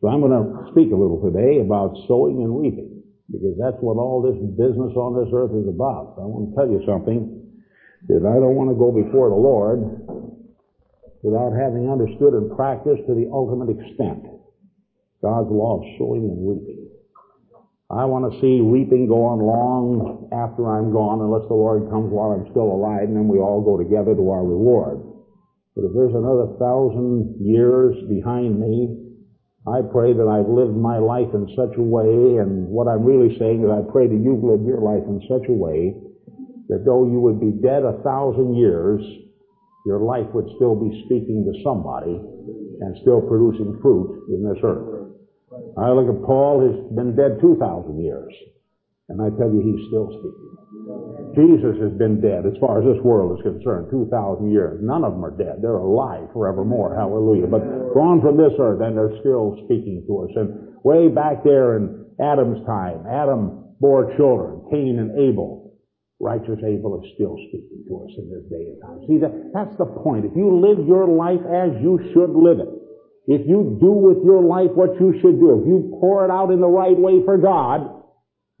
So I'm going to speak a little today about sowing and reaping, because that's what all this business on this earth is about. I want to tell you something, that I don't want to go before the Lord without having understood and practiced to the ultimate extent God's law of sowing and reaping. I want to see reaping go on long after I'm gone, unless the Lord comes while I'm still alive, and then we all go together to our reward. But if there's another thousand years behind me, I pray that I've lived my life in such a way, and what I'm really saying is I pray that you've lived your life in such a way that though you would be dead a thousand years, your life would still be speaking to somebody and still producing fruit in this earth. I look at Paul, who's been dead 2,000 years, and I tell you, he's still speaking. Jesus has been dead as far as this world is concerned, 2,000 years. None of them are dead. They're alive forevermore. Hallelujah. But gone from this earth, and they're still speaking to us. And way back there in Adam's time, Adam bore children, Cain and Abel. Righteous Abel is still speaking to us in this day and time. See, that, that's the point. If you live your life as you should live it, if you do with your life what you should do, if you pour it out in the right way for God,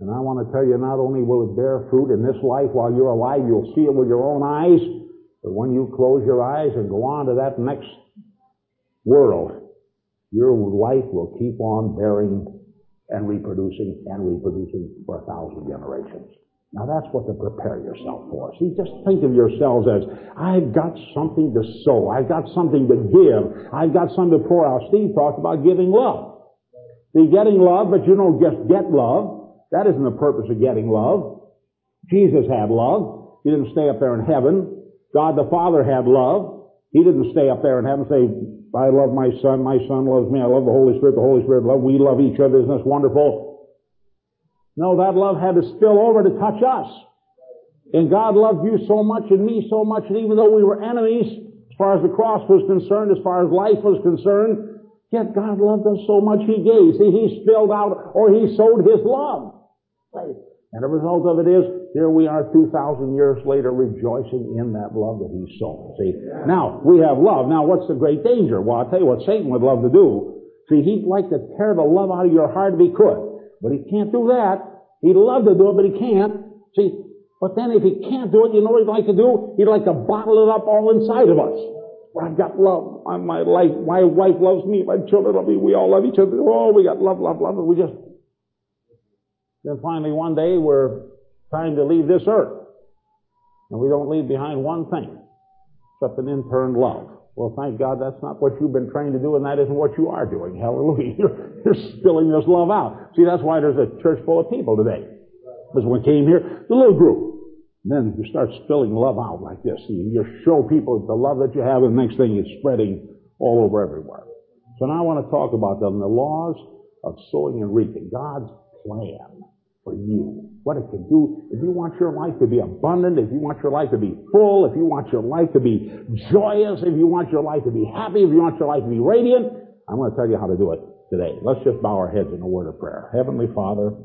and I want to tell you, not only will it bear fruit in this life while you're alive, you'll see it with your own eyes, but when you close your eyes and go on to that next world, your life will keep on bearing and reproducing and reproducing for a thousand generations. Now that's what to prepare yourself for. See, just think of yourselves as, I've got something to sow. I've got something to give. I've got something to pour out. Steve talked about giving love. See, getting love, but you don't just get love. That isn't the purpose of getting love. Jesus had love. He didn't stay up there in heaven. God the Father had love. He didn't stay up there in heaven and say, I love my son, my son loves me, I love the Holy Spirit, the Holy Spirit love, we love each other, isn't this wonderful? No, that love had to spill over to touch us. And God loved you so much and me so much that even though we were enemies, as far as the cross was concerned, as far as life was concerned, yet God loved us so much He gave. See, He spilled out or He sowed His love. And the result of it is, here we are 2,000 years later rejoicing in that love that He sown. See, now, we have love. Now, what's the great danger? Well, I'll tell you what Satan would love to do. See, he'd like to tear the love out of your heart if he could. But he can't do that. He'd love to do it, but he can't. See, but then if he can't do it, you know what he'd like to do? He'd like to bottle it up all inside of us. Well, I've got love. My life, my wife loves me. My children love me. We all love each other. Oh, we got love, love, love. And we just, then finally one day we're time to leave this earth. And we don't leave behind one thing except an intern love. Well, thank God that's not what you've been trained to do, and that isn't what you are doing. Hallelujah. You're, you're spilling this love out. See, that's why there's a church full of people today. Because when we came here, the little group. And then you start spilling love out like this. You show people the love that you have, and the next thing is spreading all over everywhere. So now I want to talk about them, the laws of sowing and reaping. God's plan for you. What it can do. If you want your life to be abundant, if you want your life to be full, if you want your life to be joyous, if you want your life to be happy, if you want your life to be radiant, I'm going to tell you how to do it today. Let's just bow our heads in a word of prayer. Heavenly Father,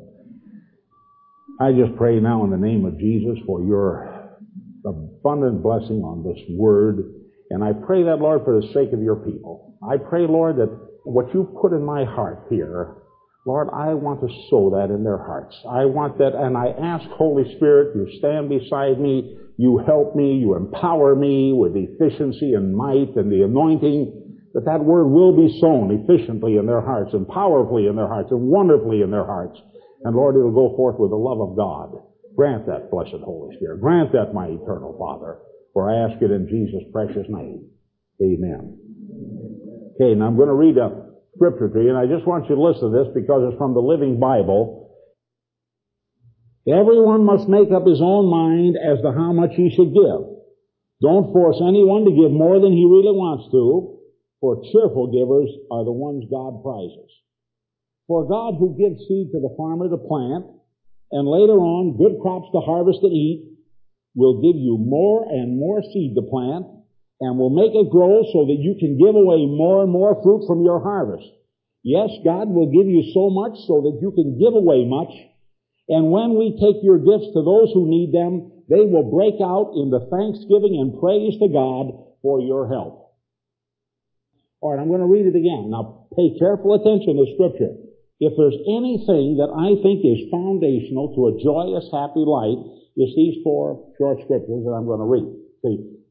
I just pray now in the name of Jesus for your abundant blessing on this word. And I pray that, Lord, for the sake of your people. I pray, Lord, that what you put in my heart here Lord, I want to sow that in their hearts. I want that, and I ask Holy Spirit, you stand beside me, you help me, you empower me with efficiency and might and the anointing, that that word will be sown efficiently in their hearts and powerfully in their hearts and wonderfully in their hearts. And Lord, it'll go forth with the love of God. Grant that, blessed Holy Spirit. Grant that, my eternal Father. For I ask it in Jesus' precious name. Amen. Okay, now I'm going to read a scripture to you, and I just want you to listen to this because it's from the Living Bible. Everyone must make up his own mind as to how much he should give. Don't force anyone to give more than he really wants to, for cheerful givers are the ones God prizes. For God who gives seed to the farmer to plant, and later on good crops to harvest and eat, will give you more and more seed to plant, and will make it grow so that you can give away more and more fruit from your harvest. Yes, God will give you so much so that you can give away much. And when we take your gifts to those who need them, they will break out into thanksgiving and praise to God for your help. All right, I'm going to read it again. Now, pay careful attention to Scripture. If there's anything that I think is foundational to a joyous, happy life, it's these four short scriptures that I'm going to read. See,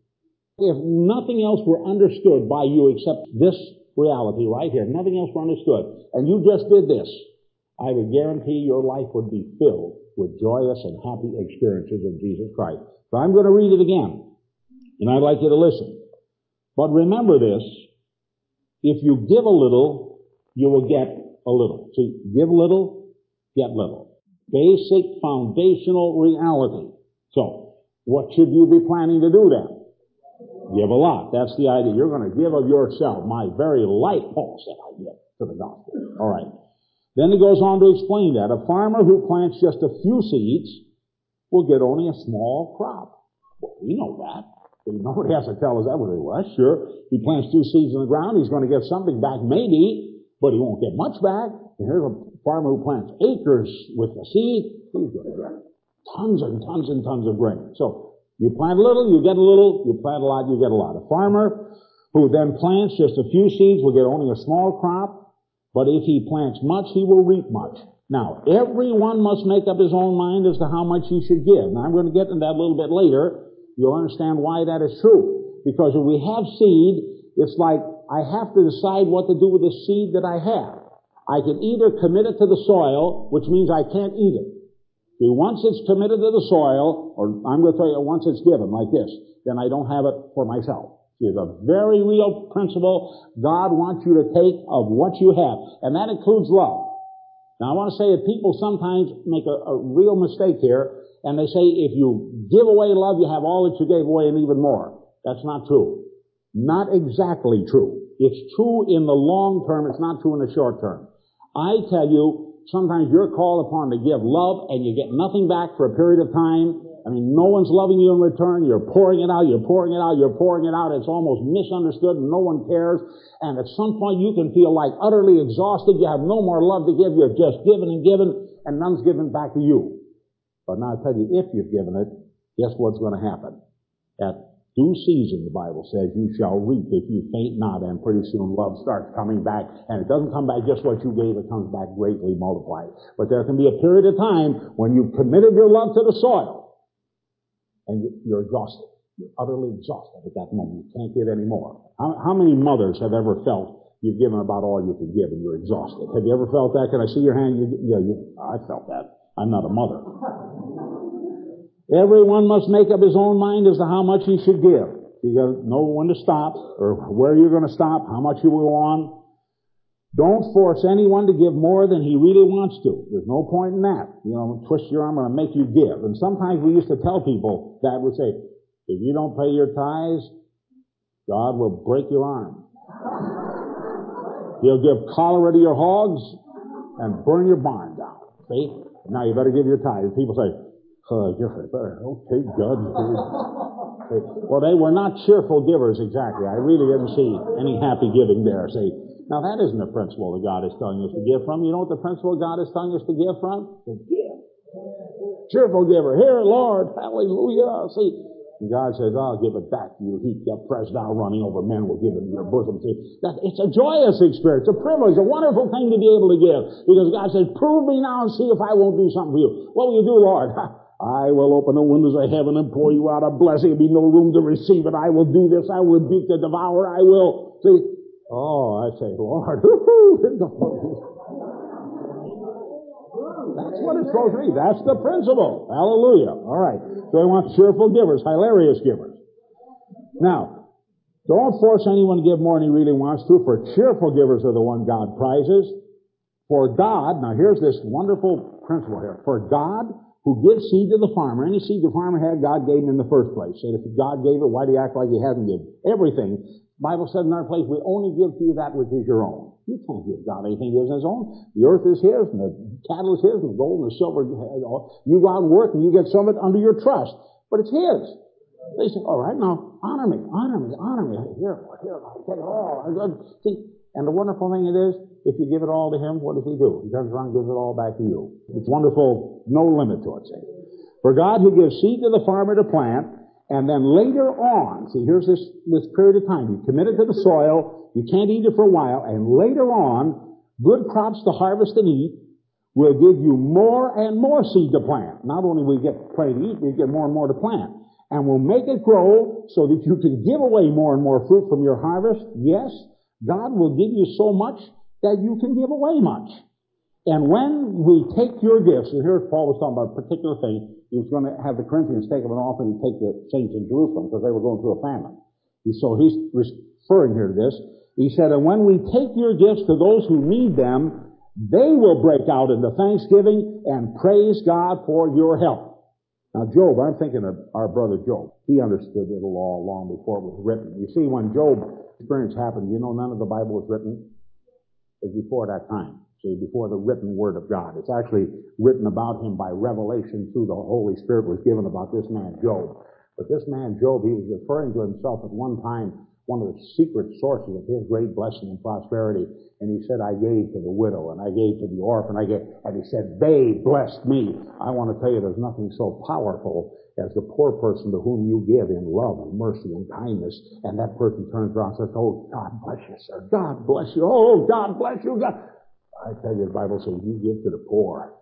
if nothing else were understood by you except this reality right here, nothing else were understood, and you just did this, I would guarantee your life would be filled with joyous and happy experiences of Jesus Christ. So I'm going to read it again, and I'd like you to listen. But remember this, if you give a little, you will get a little. See, give little, get little. Basic foundational reality. So, what should you be planning to do then? Give a lot. That's the idea. You're going to give of yourself. My very life, Paul said, I give to the gospel. All right. Then he goes on to explain that. A farmer who plants just a few seeds will get only a small crop. Well, we know that. Nobody has to tell us that. Well, sure. He plants two seeds in the ground. He's going to get something back, maybe, but he won't get much back. And here's a farmer who plants acres with the seed. He's going to get tons and tons and tons of grain. So you plant a little, you get a little. You plant a lot, you get a lot. A farmer who then plants just a few seeds will get only a small crop. But if he plants much, he will reap much. Now, everyone must make up his own mind as to how much he should give. Now, I'm going to get into that a little bit later. You'll understand why that is true. Because if we have seed, it's like I have to decide what to do with the seed that I have. I can either commit it to the soil, which means I can't eat it. See, once it's committed to the soil, or I'm going to tell you, once it's given like this, then I don't have it for myself. It's a very real principle. God wants you to take of what you have, and that includes love. Now, I want to say that people sometimes make a, a real mistake here and they say if you give away love, you have all that you gave away and even more. That's not true. Not exactly true. It's true in the long term. It's not true in the short term. I tell you, sometimes you're called upon to give love and you get nothing back for a period of time. I mean, no one's loving you in return. You're pouring it out, you're pouring it out, you're pouring it out. It's almost misunderstood and no one cares. And at some point you can feel like utterly exhausted. You have no more love to give. You're just given and given and none's given back to you. But now I tell you, if you've given it, guess what's going to happen? At due season, the Bible says, you shall reap if you faint not, and pretty soon love starts coming back, and it doesn't come back just what you gave, it comes back greatly multiplied. But there can be a period of time when you've committed your love to the soil, and you're exhausted. You're utterly exhausted at that moment. You can't give any more. How, how many mothers have ever felt you've given about all you can give and you're exhausted? Have you ever felt that? Can I see your hand? You, yeah, you, I felt that. I'm not a mother. Everyone must make up his own mind as to how much he should give. You got to know when to stop, or where you're going to stop, how much you will on. Don't force anyone to give more than he really wants to. There's no point in that. You know, twist your arm and make you give. And sometimes we used to tell people that would say, if you don't pay your tithes, God will break your arm. He'll give cholera to your hogs and burn your barn down. See? Now you better give your tithes. People say, oh, give it better. Okay, God. well, they were not cheerful givers exactly. I really didn't see any happy giving there. See, now that isn't the principle that God is telling us to give from. You know what the principle God is telling us to give from? To give. Cheerful giver. Here, Lord. Hallelujah. See, and God says, I'll give it back to you. Heaped up, pressed down, running over men will give it in your bosom. See, that, it's a joyous experience, a privilege, a wonderful thing to be able to give. Because God says, prove me now and see if I won't do something for you. What will you do, Lord? I will open the windows of heaven and pour you out a blessing. There'll be no room to receive it. I will do this. I will rebuke the devourer. I will. See? Oh, I say, Lord, That's what it's supposed to be. That's the principle. Hallelujah. All right. So he wants cheerful givers, hilarious givers. Now, don't force anyone to give more than he really wants to, for cheerful givers are the one God prizes. For God, now here's this wonderful principle here. For God, who gives seed to the farmer, any seed the farmer had, God gave him in the first place. And if God gave it, why do you act like he hasn't given? Everything. Bible said in our place, we only give to you that which is your own. You can't give God anything that is his own. The earth is his, and the cattle is his, and the gold and the silver. You go out and work, and you get some of it under your trust. But it's his. They say, all right, now, honor me, honor me, honor me. Here, here, I take it all. See, and the wonderful thing it is, if you give it all to him, what does he do? He turns around and gives it all back to you. It's wonderful, no limit to it, see. For God who gives seed to the farmer to plant, And then later on, see here's this, this period of time. You commit it to the soil, you can't eat it for a while, and later on, good crops to harvest and eat will give you more and more seed to plant. Not only will you get plenty to eat, we get more and more to plant. And we'll make it grow so that you can give away more and more fruit from your harvest. Yes, God will give you so much that you can give away much. And when we take your gifts, and here Paul was talking about a particular thing, he was going to have the Corinthians take them an offering and take the saints in Jerusalem because they were going through a famine. So he's referring here to this. He said, and when we take your gifts to those who need them, they will break out into thanksgiving and praise God for your help. Now Job, I'm thinking of our brother Job. He understood the law long before it was written. You see, when Job's experience happened, you know none of the Bible was written? Was before that time. See, before the written word of God. It's actually written about him by revelation through the Holy Spirit was given about this man Job. But this man Job, he was referring to himself at one time one of the secret sources of his great blessing and prosperity. And he said, I gave to the widow and I gave to the orphan. I gave, and he said, they blessed me. I want to tell you there's nothing so powerful as the poor person to whom you give in love and mercy and kindness. And that person turns around and says, Oh, God bless you, sir. God bless you. Oh, God bless you. God. I tell you, the Bible says you give to the poor.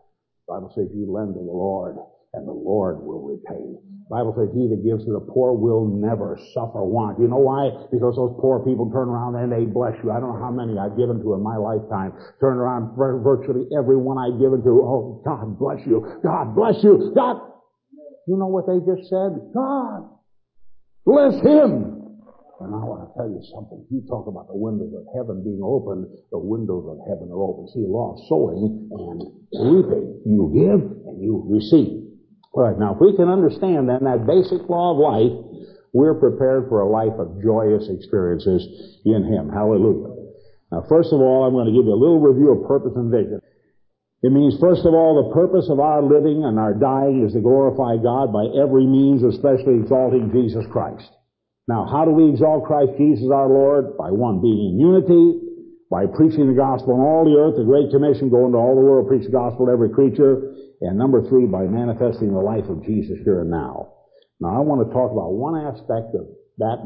The Bible says you lend to the Lord and the Lord will repay. Bible says he that gives to the poor will never suffer want. You know why? Because those poor people turn around and they bless you. I don't know how many I've given to in my lifetime. Turn around virtually everyone I've given to. Oh, God bless you. God bless you. God. You know what they just said? God bless him. And I want to tell you something. You talk about the windows of heaven being open. The windows of heaven are open. See, law of sowing and reaping. You give and you receive. All right, now if we can understand then that basic law of life, we're prepared for a life of joyous experiences in Him. Hallelujah. Now, first of all, I'm going to give you a little review of purpose and vision. It means, first of all, the purpose of our living and our dying is to glorify God by every means, especially exalting Jesus Christ. Now, how do we exalt Christ Jesus our Lord? By one, being in unity, by preaching the gospel on all the earth, the Great Commission, go into all the world, preach the gospel to every creature, and number three, by manifesting the life of Jesus here and now. Now I want to talk about one aspect of that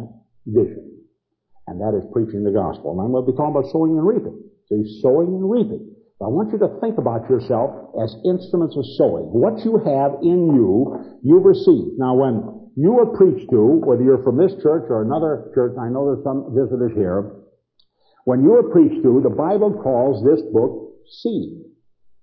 vision, and that is preaching the gospel. And I'm going to be talking about sowing and reaping. See, sowing and reaping. I want you to think about yourself as instruments of sowing. What you have in you, you receive. Now when you are preached to, whether you're from this church or another church, I know there's some visitors here, when you are preached to, the Bible calls this book seed.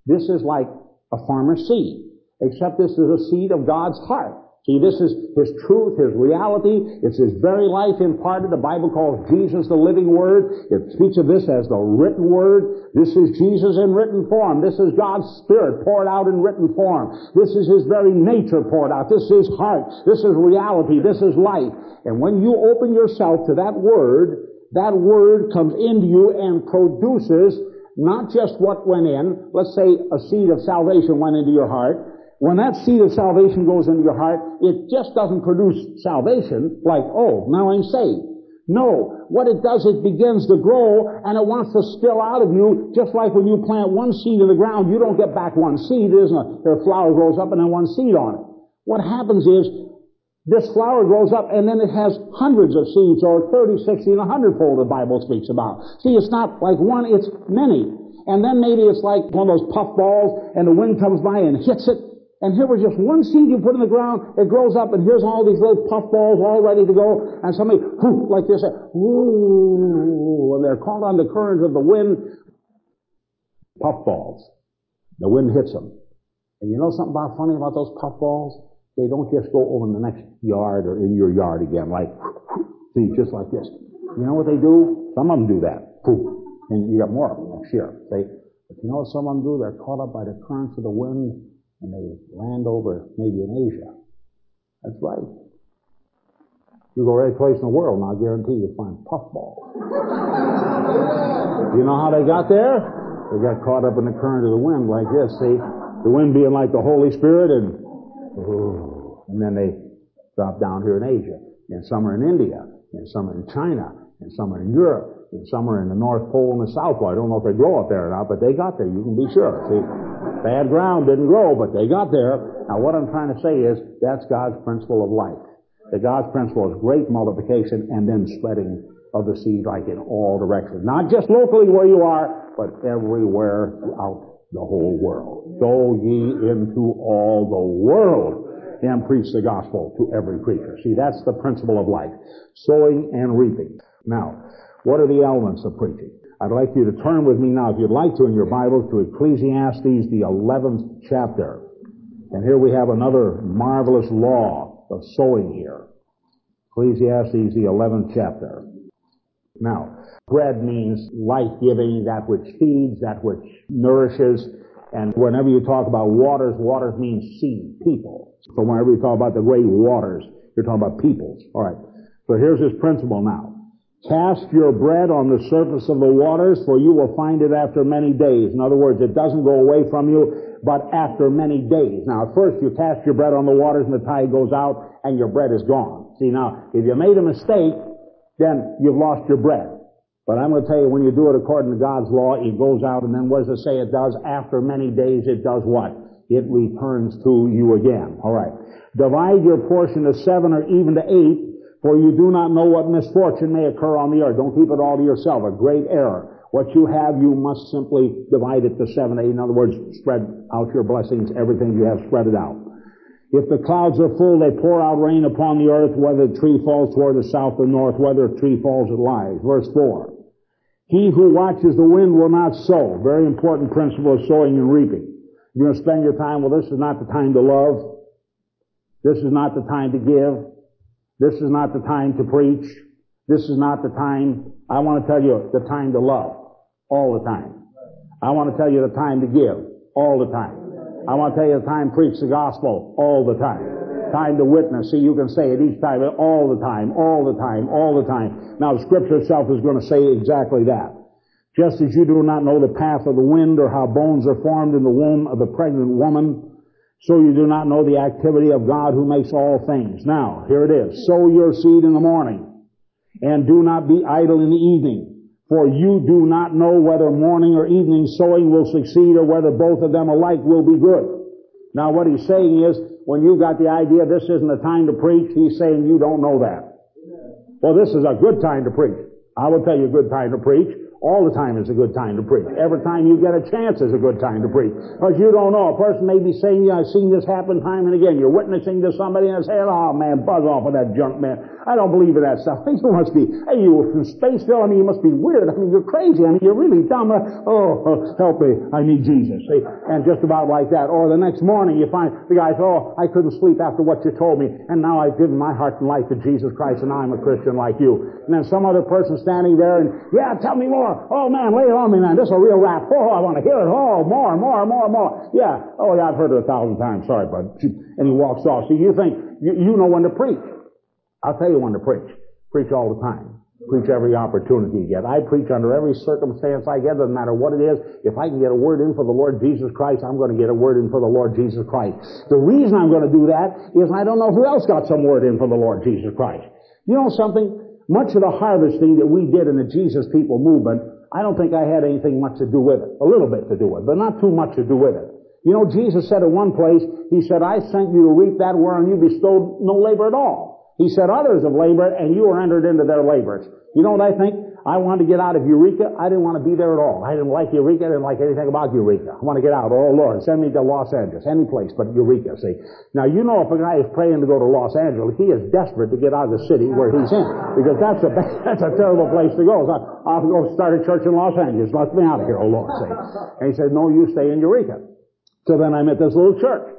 This is like a farmer's seed. Except this is a seed of God's heart. See, this is His truth, His reality. It's His very life imparted. The Bible calls Jesus the living Word. It speaks of this as the written Word. This is Jesus in written form. This is God's Spirit poured out in written form. This is His very nature poured out. This is heart. This is reality. This is life. And when you open yourself to that Word, that Word comes into you and produces not just what went in. Let's say a seed of salvation went into your heart. When that seed of salvation goes into your heart, it just doesn't produce salvation like, oh, now I'm saved. No. What it does, it begins to grow and it wants to spill out of you, just like when you plant one seed in the ground, you don't get back one seed. There isn't a, a flower grows up and then one seed on it. What happens is this flower grows up and then it has hundreds of seeds or 30, 60, and 100 fold the Bible speaks about. See, it's not like one, it's many. And then maybe it's like one of those puff balls and the wind comes by and hits it. And here was just one seed you put in the ground, it grows up and here's all these little puff balls all ready to go. And somebody, whoo, like this, whoo, and they're caught on the current of the wind. Puff balls. The wind hits them. And you know something about funny about those puff balls? They don't just go over the next yard or in your yard again, like, see, just like this. You know what they do? Some of them do that. And you got more of them next year. They, but you know what some of them do? They're caught up by the currents of the wind and they land over maybe in Asia. That's right. You go any place in the world, and I guarantee you'll find puffballs. you know how they got there? They got caught up in the current of the wind like this, see? The wind being like the Holy Spirit and and then they drop down here in Asia, and some are in India, and some are in China, and some are in Europe, and some are in the North Pole and the South Pole. I don't know if they grow up there or not, but they got there. You can be sure. See, bad ground didn't grow, but they got there. Now what I'm trying to say is that's God's principle of life. that God's principle is great multiplication and then spreading of the seed like in all directions. Not just locally where you are, but everywhere throughout the whole world. Go ye into all the world and preach the gospel to every creature. See, that's the principle of life. Sowing and reaping. Now, what are the elements of preaching? I'd like you to turn with me now, if you'd like to, in your Bibles to Ecclesiastes, the 11th chapter. And here we have another marvelous law of sowing here. Ecclesiastes, the 11th chapter. Now, bread means life-giving, that which feeds, that which nourishes. And whenever you talk about waters, waters means seed, people. So whenever you talk about the great waters, you're talking about peoples. Alright. So here's this principle now. Cast your bread on the surface of the waters, for you will find it after many days. In other words, it doesn't go away from you, but after many days. Now, at first you cast your bread on the waters and the tide goes out and your bread is gone. See, now, if you made a mistake, then you've lost your bread. But I'm going to tell you, when you do it according to God's law, it goes out, and then what does it say it does? After many days, it does what? It returns to you again. All right. Divide your portion to seven or even to eight, for you do not know what misfortune may occur on the earth. Don't keep it all to yourself. A great error. What you have, you must simply divide it to seven, eight. In other words, spread out your blessings, everything you have, spread it out. If the clouds are full, they pour out rain upon the earth, whether the tree falls toward the south or north, whether a tree falls it lies. Verse 4. He who watches the wind will not sow. Very important principle of sowing and reaping. You're going to spend your time, well, this is not the time to love. This is not the time to give. This is not the time to preach. This is not the time, I want to tell you, the time to love. All the time. I want to tell you the time to give. All the time. I want to tell you the time to preach the gospel. All the time. Time to witness. See, you can say it each time, all the time, all the time, all the time. Now, the scripture itself is going to say exactly that. Just as you do not know the path of the wind or how bones are formed in the womb of a pregnant woman, so you do not know the activity of God who makes all things. Now, here it is. Sow your seed in the morning, and do not be idle in the evening, for you do not know whether morning or evening sowing will succeed or whether both of them alike will be good. Now what he's saying is, when you've got the idea this isn't a time to preach, he's saying you don't know that. Well, this is a good time to preach. I will tell you a good time to preach. All the time is a good time to preach. Every time you get a chance is a good time to preach. Because you don't know. A person may be saying, yeah, I've seen this happen time and again. You're witnessing to somebody and saying, oh man, buzz off with that junk, man. I don't believe in that stuff. You must be, hey, you were from Spaceville, I mean, you must be weird. I mean, you're crazy. I mean, you're really dumb. Uh, oh, oh help me. I need Jesus. See? And just about like that. Or the next morning you find the guy, oh, I couldn't sleep after what you told me. And now I've given my heart and life to Jesus Christ and I'm a Christian like you. And then some other person standing there and, yeah, tell me more. Oh, oh man, lay it on me, man. This is a real rap. Oh, I want to hear it. Oh, more, more, more, more. Yeah. Oh, yeah, I've heard it a thousand times. Sorry, bud. And he walks off. See, you think you, you know when to preach. I'll tell you when to preach. Preach all the time. Preach every opportunity you get. I preach under every circumstance I get, doesn't matter what it is. If I can get a word in for the Lord Jesus Christ, I'm going to get a word in for the Lord Jesus Christ. The reason I'm going to do that is I don't know who else got some word in for the Lord Jesus Christ. You know something? Much of the harvesting that we did in the Jesus People movement I don't think I had anything much to do with it. A little bit to do with it, but not too much to do with it. You know, Jesus said in one place, He said, I sent you to reap that whereon you bestowed no labor at all. He said, others have labored and you are entered into their labors. You know what I think? I wanted to get out of Eureka. I didn't want to be there at all. I didn't like Eureka. I didn't like anything about Eureka. I want to get out. Oh Lord, send me to Los Angeles. Any place but Eureka, see. Now you know if a guy is praying to go to Los Angeles, he is desperate to get out of the city where he's in. Because that's a, that's a terrible place to go. So I'll go start a church in Los Angeles. Let me out of here, oh Lord, see. And he said, no, you stay in Eureka. So then I'm at this little church.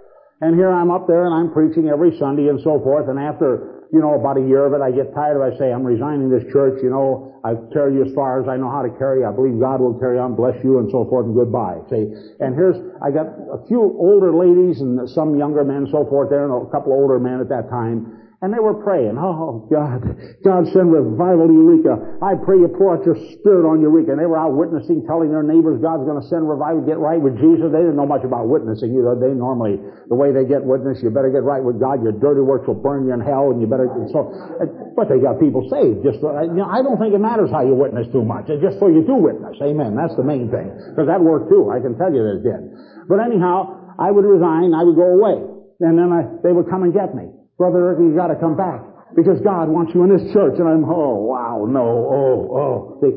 And here I'm up there and I'm preaching every Sunday and so forth. And after you know, about a year of it, I get tired of it. I say, I'm resigning this church, you know, I carry you as far as I know how to carry. I believe God will carry on, bless you, and so forth, and goodbye. See, and here's, I got a few older ladies and some younger men, so forth there, and a couple older men at that time. And they were praying, oh God, God send revival to Eureka. I pray you pour out your spirit on Eureka. And they were out witnessing, telling their neighbors God's going to send revival, get right with Jesus. They didn't know much about witnessing either. They normally, the way they get witness, you better get right with God. Your dirty works will burn you in hell and you better, so, but they got people saved. Just, you know, I don't think it matters how you witness too much. It's just so you do witness. Amen. That's the main thing. Because that worked too. I can tell you that it did. But anyhow, I would resign, I would go away. And then I, they would come and get me. Brother Rick, you gotta come back. because God wants you in His church. And I'm, oh, wow, no, oh, oh. See,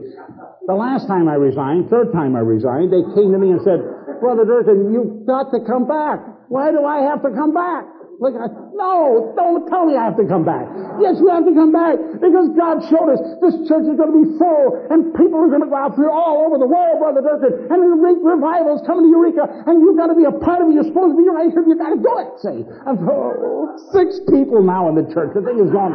the last time I resigned, third time I resigned, they came to me and said, Brother Durkin, you've got to come back. Why do I have to come back? Look, I, no, don't tell me I have to come back. Yes, you have to come back because God showed us this church is going to be full and people are going to go out through all over the world, Brother Durkin, and re- revivals coming to Eureka and you've got to be a part of it. You're supposed to be right here. You've got to do it. See, oh, six people now in the church. The thing is gone.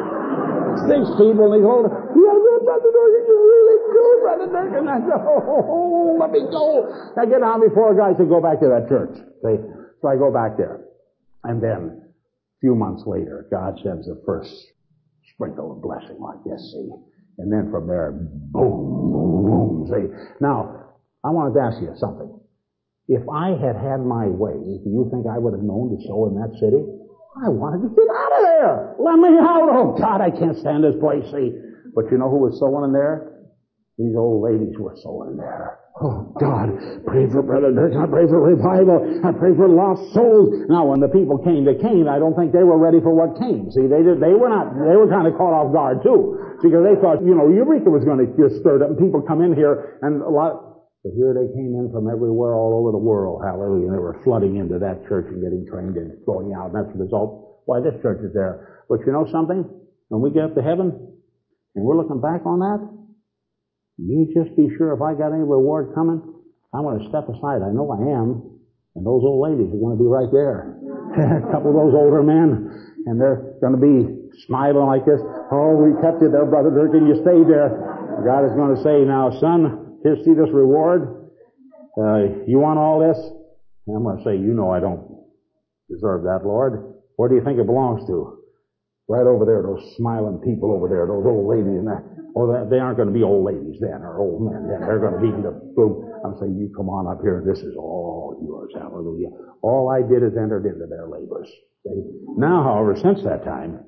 Six people and they hold, yeah, Brother Durkin, you're really good, Brother Durkin. I said, oh, oh, oh, oh, let me go. I get on before guys to go back to that church. See, so I go back there. And then few months later, God sends the first sprinkle of blessing like this, see? And then from there, boom, boom, see? Now, I wanted to ask you something. If I had had my way, do you think I would have known to sow in that city? I wanted to get out of there. Let me out. Oh God, I can't stand this place, see? But you know who was sowing in there? These old ladies were sowing in there. Oh God, pray for Brother Dirk. I pray for revival. I pray for lost souls. Now, when the people came to Cain, I don't think they were ready for what came. See, they did, they were not, they were kind of caught off guard too. Because they thought, you know, Eureka was going to get stirred up and people come in here and a lot, but here they came in from everywhere all over the world. Hallelujah. And they were flooding into that church and getting trained and going out. And that's the result why this church is there. But you know something? When we get up to heaven and we're looking back on that, you just be sure if I got any reward coming, I'm going to step aside. I know I am. And those old ladies are going to be right there. a couple of those older men. And they're going to be smiling like this. Oh, we kept you there, Brother Durkin. You stayed there. God is going to say, now, son, here, see this reward. Uh, you want all this? And I'm going to say, you know I don't deserve that, Lord. Where do you think it belongs to? Right over there, those smiling people over there, those old ladies and that. Oh, they aren't going to be old ladies then, or old men then. They're going to be the boom. I'm saying, you come on up here. This is all yours. Hallelujah. All I did is entered into their labors. See? Now, however, since that time,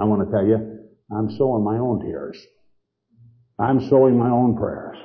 I want to tell you, I'm sowing my own tears. I'm sowing my own prayers.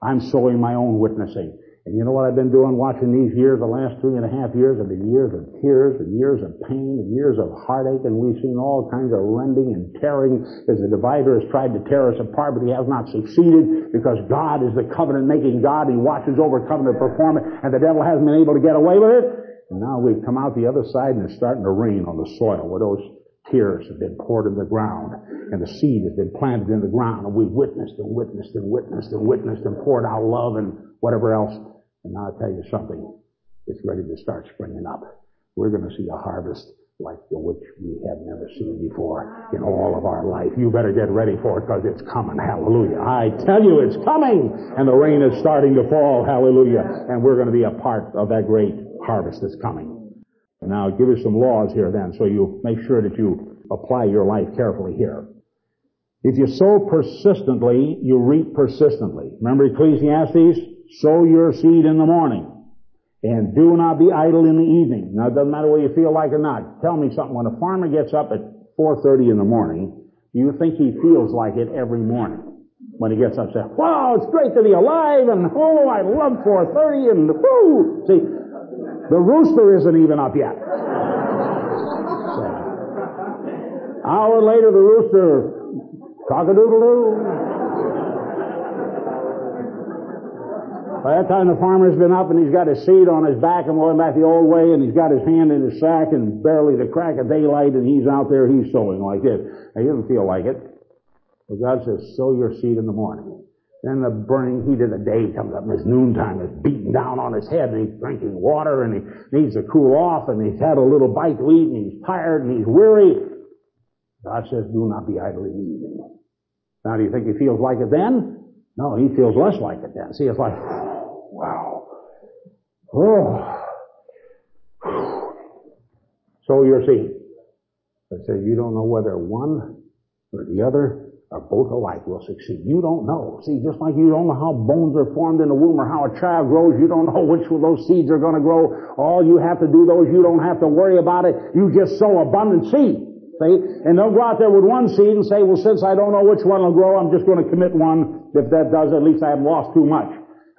I'm sowing my own witnessing. And you know what I've been doing watching these years, the last three and a half years have been years of tears and years of pain and years of heartache and we've seen all kinds of rending and tearing as the divider has tried to tear us apart, but he has not succeeded because God is the covenant making God. He watches over covenant performance and the devil hasn't been able to get away with it. And now we've come out the other side and it's starting to rain on the soil where those tears have been poured in the ground and the seed has been planted in the ground and we've witnessed and witnessed and witnessed and witnessed and poured out love and whatever else. And now I'll tell you something. It's ready to start springing up. We're going to see a harvest like the which we have never seen before in all of our life. You better get ready for it because it's coming. Hallelujah. I tell you it's coming and the rain is starting to fall. Hallelujah. And we're going to be a part of that great harvest that's coming. Now I'll give you some laws here then so you make sure that you apply your life carefully here. If you sow persistently, you reap persistently. Remember Ecclesiastes? Sow your seed in the morning. And do not be idle in the evening. Now it doesn't matter whether you feel like or not. Tell me something. When a farmer gets up at 4.30 in the morning, do you think he feels like it every morning? When he gets up and says, wow, it's great to be alive and oh, I love 4.30 and woo! See, the rooster isn't even up yet. So, hour later, the rooster, cock-a-doodle-doo. By that time the farmer's been up and he's got his seed on his back and going back the old way and he's got his hand in his sack and barely the crack of daylight and he's out there, he's sowing like this. Now he doesn't feel like it. But God says, sow your seed in the morning. Then the burning heat of the day comes up and his noontime It's beating down on his head and he's drinking water and he needs to cool off and he's had a little bite to eat and he's tired and he's weary. God says, do not be in the. Now do you think he feels like it then? No, he feels less like it then. See, it's like, wow. Oh. So you're seeing. I say you don't know whether one or the other or both alike will succeed. You don't know. See, just like you don't know how bones are formed in the womb or how a child grows, you don't know which of those seeds are going to grow. All you have to do, those you don't have to worry about it. You just sow abundant seed. See? And don't go out there with one seed and say, well, since I don't know which one will grow, I'm just going to commit one. If that does, at least I haven't lost too much.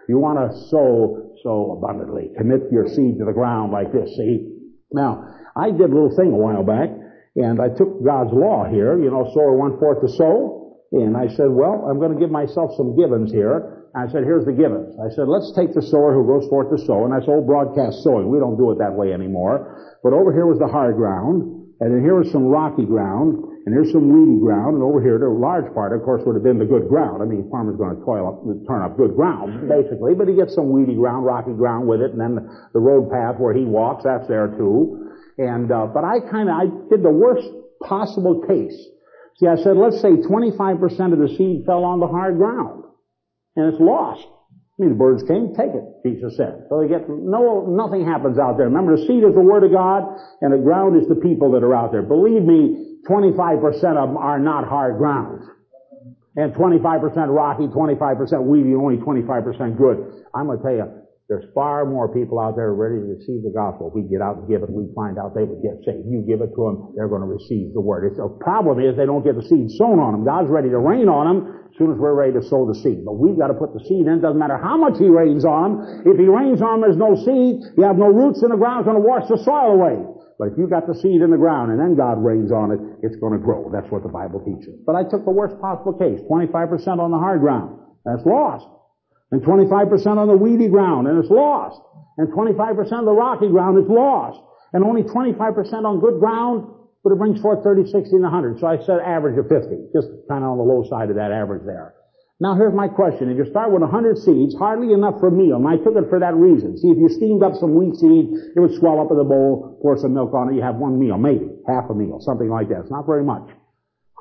You want to sow, sow abundantly. Commit your seed to the ground like this, see? Now, I did a little thing a while back, And I took God's law here, you know, sower one forth to sow. And I said, well, I'm going to give myself some givens here. I said, here's the givens. I said, let's take the sower who goes forth to sow. And that's old broadcast sowing. We don't do it that way anymore. But over here was the hard ground. And then here was some rocky ground. And here's some weedy ground. And over here, the large part, of course, would have been the good ground. I mean, farmer's going to toil up, turn up good ground, basically. But he gets some weedy ground, rocky ground with it. And then the road path where he walks, that's there too. And, uh, but I kind of, I did the worst possible case. See, I said, let's say 25% of the seed fell on the hard ground. And it's lost. I mean, the birds came, take it, Jesus said. So they get, no, nothing happens out there. Remember, the seed is the Word of God, and the ground is the people that are out there. Believe me, 25% of them are not hard ground. And 25% rocky, 25% weedy, only 25% good. I'm gonna tell you, there's far more people out there ready to receive the gospel. We get out and give it, we find out they would get saved. You give it to them, they're going to receive the word. It's, the problem is they don't get the seed sown on them. God's ready to rain on them as soon as we're ready to sow the seed. But we've got to put the seed in. It Doesn't matter how much He rains on them. If He rains on them, there's no seed. You have no roots in the ground. It's going to wash the soil away. But if you got the seed in the ground and then God rains on it, it's going to grow. That's what the Bible teaches. But I took the worst possible case. 25% on the hard ground. That's lost and 25% on the weedy ground, and it's lost. And 25% of the rocky ground is lost. And only 25% on good ground, but it brings forth 30, 60, and 100. So I said average of 50, just kind of on the low side of that average there. Now here's my question. If you start with 100 seeds, hardly enough for a meal, and I took it for that reason. See, if you steamed up some wheat seed, it would swell up in the bowl, pour some milk on it, you have one meal, maybe, half a meal, something like that. It's not very much.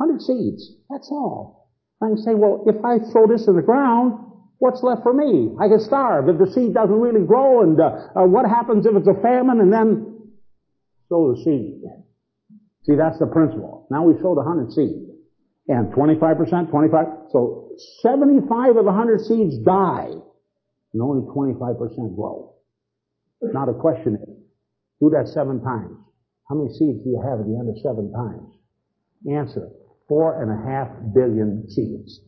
100 seeds, that's all. I can say, well, if I throw this in the ground, What's left for me? I can starve if the seed doesn't really grow, and uh, uh, what happens if it's a famine? And then sow the seed. See, that's the principle. Now we sowed 100 seed, and 25%, 25. So 75 of the 100 seeds die, and only 25% grow. Now the question is, do that seven times. How many seeds do you have at the end of seven times? Answer: four and a half billion seeds.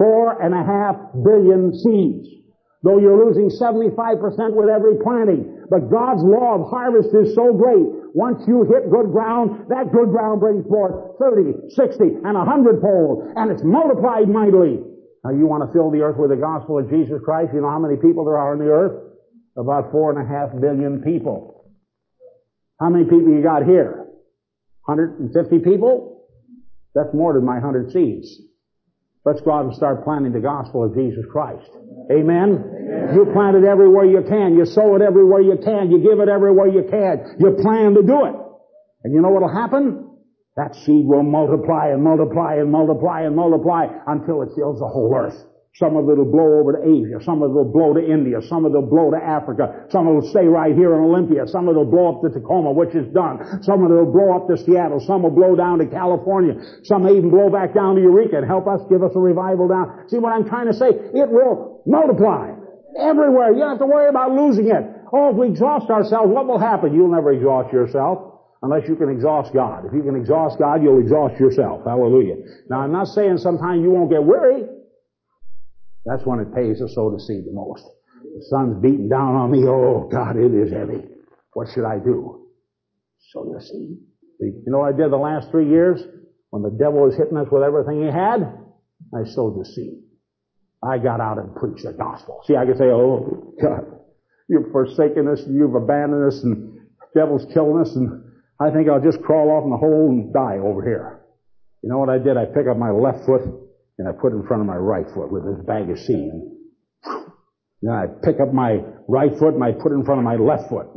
Four and a half billion seeds. Though you're losing 75% with every planting. But God's law of harvest is so great. Once you hit good ground, that good ground brings forth 30, 60, and 100 fold. And it's multiplied mightily. Now you want to fill the earth with the gospel of Jesus Christ? You know how many people there are on the earth? About four and a half billion people. How many people you got here? 150 people? That's more than my 100 seeds. Let's go out and start planting the gospel of Jesus Christ. Amen? Amen? You plant it everywhere you can. You sow it everywhere you can. You give it everywhere you can. You plan to do it. And you know what'll happen? That seed will multiply and multiply and multiply and multiply until it fills the whole earth. Some of it will blow over to Asia. Some of it will blow to India. Some of it will blow to Africa. Some of it will stay right here in Olympia. Some of it will blow up to Tacoma, which is done. Some of it will blow up to Seattle. Some will blow down to California. Some may even blow back down to Eureka and help us give us a revival down. See what I'm trying to say? It will multiply. Everywhere. You don't have to worry about losing it. Oh, if we exhaust ourselves, what will happen? You'll never exhaust yourself unless you can exhaust God. If you can exhaust God, you'll exhaust yourself. Hallelujah. Now, I'm not saying sometimes you won't get weary. That's when it pays to sow the seed the most. The sun's beating down on me. Oh, God, it is heavy. What should I do? Sow the seed. You know what I did the last three years? When the devil was hitting us with everything he had, I sowed the seed. I got out and preached the gospel. See, I could say, oh, God, you've forsaken us, you've abandoned us, and the devil's killing us, and I think I'll just crawl off in the hole and die over here. You know what I did? I picked up my left foot and I put in front of my right foot with this bag of seed. Then I pick up my right foot and I put it in front of my left foot.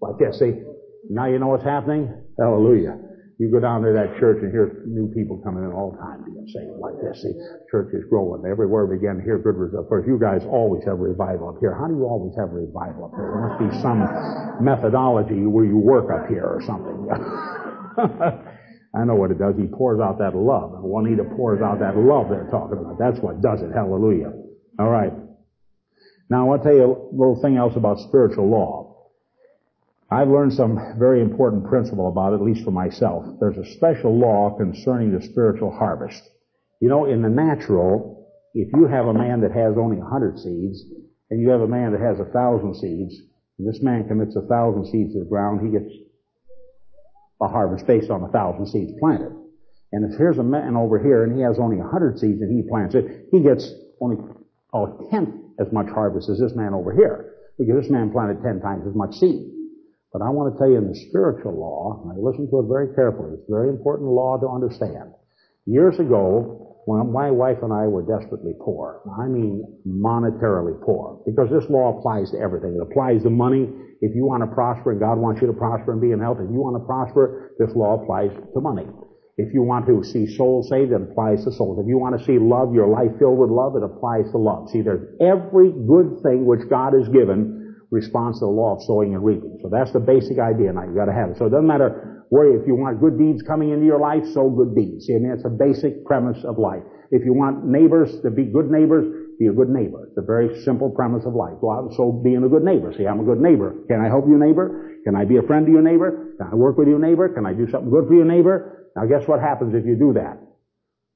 Like this, see? Now you know what's happening? Hallelujah. You go down to that church and hear new people coming in all the time being saved like this. See, church is growing. Everywhere we begin to hear good results. Of course, you guys always have revival up here. How do you always have revival up here? There must be some methodology where you work up here or something. I know what it does. He pours out that love. Juanita pours out that love they're talking about. That's what does it. Hallelujah. All right. Now I'll tell you a little thing else about spiritual law. I've learned some very important principle about it, at least for myself. There's a special law concerning the spiritual harvest. You know, in the natural, if you have a man that has only a hundred seeds, and you have a man that has a thousand seeds, and this man commits a thousand seeds to the ground, he gets a harvest based on a thousand seeds planted. And if here's a man over here and he has only a hundred seeds and he plants it, he gets only oh, a tenth as much harvest as this man over here. Because this man planted ten times as much seed. But I want to tell you in the spiritual law, and I listen to it very carefully, it's a very important law to understand. Years ago, when my wife and I were desperately poor, I mean monetarily poor, because this law applies to everything. It applies to money. If you want to prosper and God wants you to prosper and be in health, if you want to prosper, this law applies to money. If you want to see souls saved, it applies to souls. If you want to see love, your life filled with love, it applies to love. See, there's every good thing which God has given responds to the law of sowing and reaping. So that's the basic idea now. You gotta have it. So it doesn't matter where, if you want good deeds coming into your life, sow good deeds. See, I mean, it's a basic premise of life. If you want neighbors to be good neighbors, be a good neighbor. It's a very simple premise of life. Go out and so being a good neighbor. See, I'm a good neighbor. Can I help you, neighbor? Can I be a friend to your neighbor? Can I work with your neighbor? Can I do something good for your neighbor? Now guess what happens if you do that?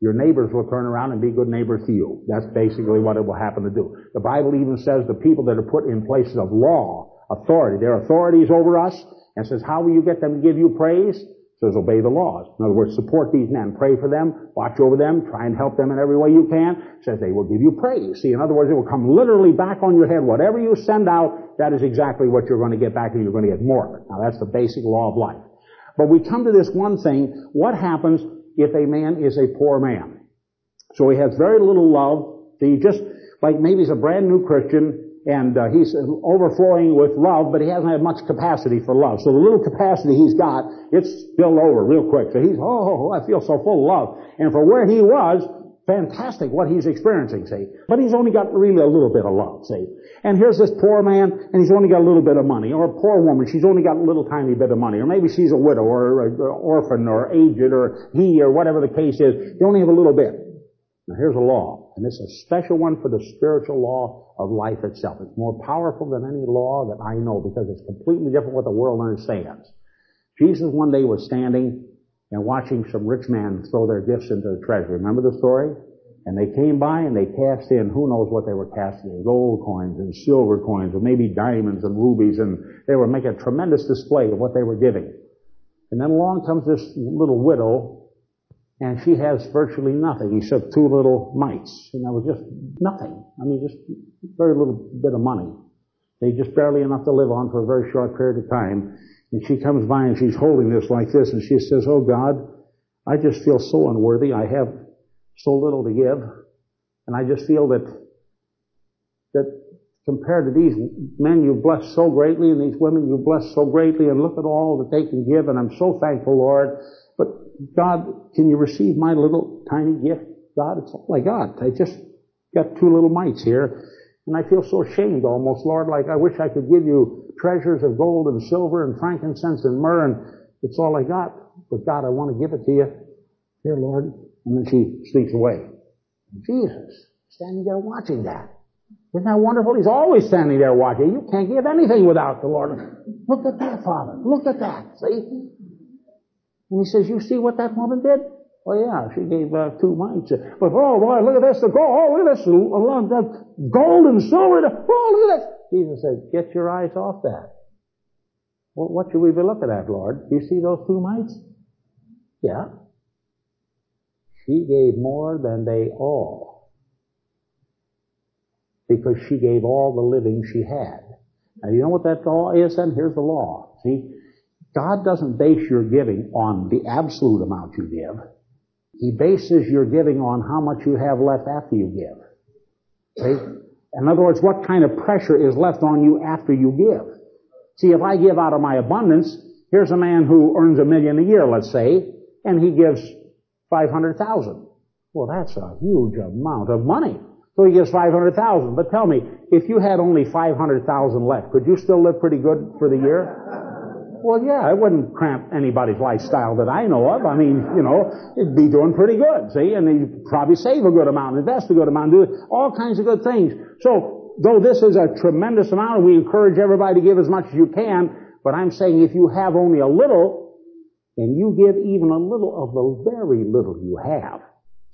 Your neighbors will turn around and be good neighbors to you. That's basically what it will happen to do. The Bible even says the people that are put in places of law, authority, they're authorities over us, and says, how will you get them to give you praise? Says, obey the laws. In other words, support these men, pray for them, watch over them, try and help them in every way you can. Says they will give you praise. See, in other words, it will come literally back on your head. Whatever you send out, that is exactly what you're going to get back and you're going to get more of it. Now that's the basic law of life. But we come to this one thing, what happens if a man is a poor man. So he has very little love. He just, like maybe he's a brand new Christian and uh, he's overflowing with love, but he hasn't had much capacity for love. So the little capacity he's got, it's spilled over real quick. So he's, oh, I feel so full of love. And for where he was, fantastic what he's experiencing, see. But he's only got really a little bit of love, see. And here's this poor man, and he's only got a little bit of money. Or a poor woman, she's only got a little tiny bit of money. Or maybe she's a widow, or an orphan, or aged, or he, or whatever the case is. They only have a little bit. Now here's a law, and it's a special one for the spiritual law of life itself. It's more powerful than any law that I know because it's completely different what the world understands. Jesus one day was standing and watching some rich men throw their gifts into the treasury. Remember the story? And they came by and they cast in, who knows what they were casting in, gold coins and silver coins, or maybe diamonds and rubies, and they were making a tremendous display of what they were giving. And then along comes this little widow, and she has virtually nothing except two little mites. And that was just nothing. I mean, just very little bit of money. They just barely enough to live on for a very short period of time. And she comes by and she's holding this like this, and she says, Oh God, I just feel so unworthy. I have so little to give. And I just feel that, that compared to these men you've blessed so greatly and these women you've blessed so greatly and look at all that they can give and I'm so thankful, Lord. God, can you receive my little tiny gift? God, it's all I got. I just got two little mites here. And I feel so ashamed almost, Lord, like I wish I could give you treasures of gold and silver and frankincense and myrrh and it's all I got. But God, I want to give it to you. Here, Lord, and then she sneaks away. Jesus, standing there watching that. Isn't that wonderful? He's always standing there watching. You can't give anything without the Lord. Look at that, Father. Look at that. See? And he says, you see what that woman did? Oh yeah, she gave uh, two mites. But oh boy, look at this, the gold, oh look at this, that gold and silver, oh look at this. Jesus said, get your eyes off that. Well, what should we be looking at, Lord? You see those two mites? Yeah. She gave more than they all. Because she gave all the living she had. Now you know what that law is then? Here's the law. See? God doesn't base your giving on the absolute amount you give. He bases your giving on how much you have left after you give. See? In other words, what kind of pressure is left on you after you give? See, if I give out of my abundance, here's a man who earns a million a year, let's say, and he gives 500,000. Well, that's a huge amount of money. So he gives 500,000. But tell me, if you had only 500,000 left, could you still live pretty good for the year? Well, yeah, it wouldn't cramp anybody's lifestyle that I know of. I mean, you know, it'd be doing pretty good, see? And he'd probably save a good amount, invest a good amount, do all kinds of good things. So, though this is a tremendous amount, we encourage everybody to give as much as you can, but I'm saying if you have only a little, and you give even a little of the very little you have.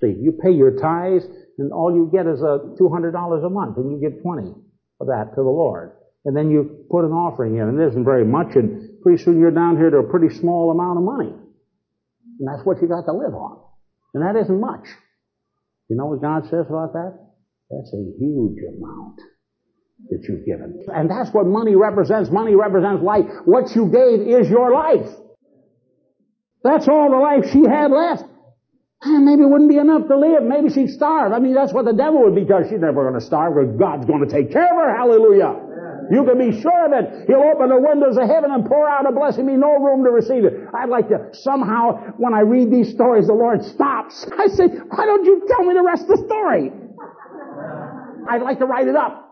See, you pay your tithes, and all you get is uh, a $200 a month, and you give 20 of that to the Lord. And then you put an offering in, and it isn't very much, and pretty soon you're down here to a pretty small amount of money. And that's what you got to live on. And that isn't much. You know what God says about that? That's a huge amount that you've given. And that's what money represents. Money represents life. What you gave is your life. That's all the life she had left. And maybe it wouldn't be enough to live. Maybe she'd starve. I mean, that's what the devil would be because she's never going to starve because God's going to take care of her. Hallelujah. You can be sure of it. He'll open the windows of heaven and pour out a blessing. Be no room to receive it. I'd like to somehow, when I read these stories, the Lord stops. I say, why don't you tell me the rest of the story? I'd like to write it up.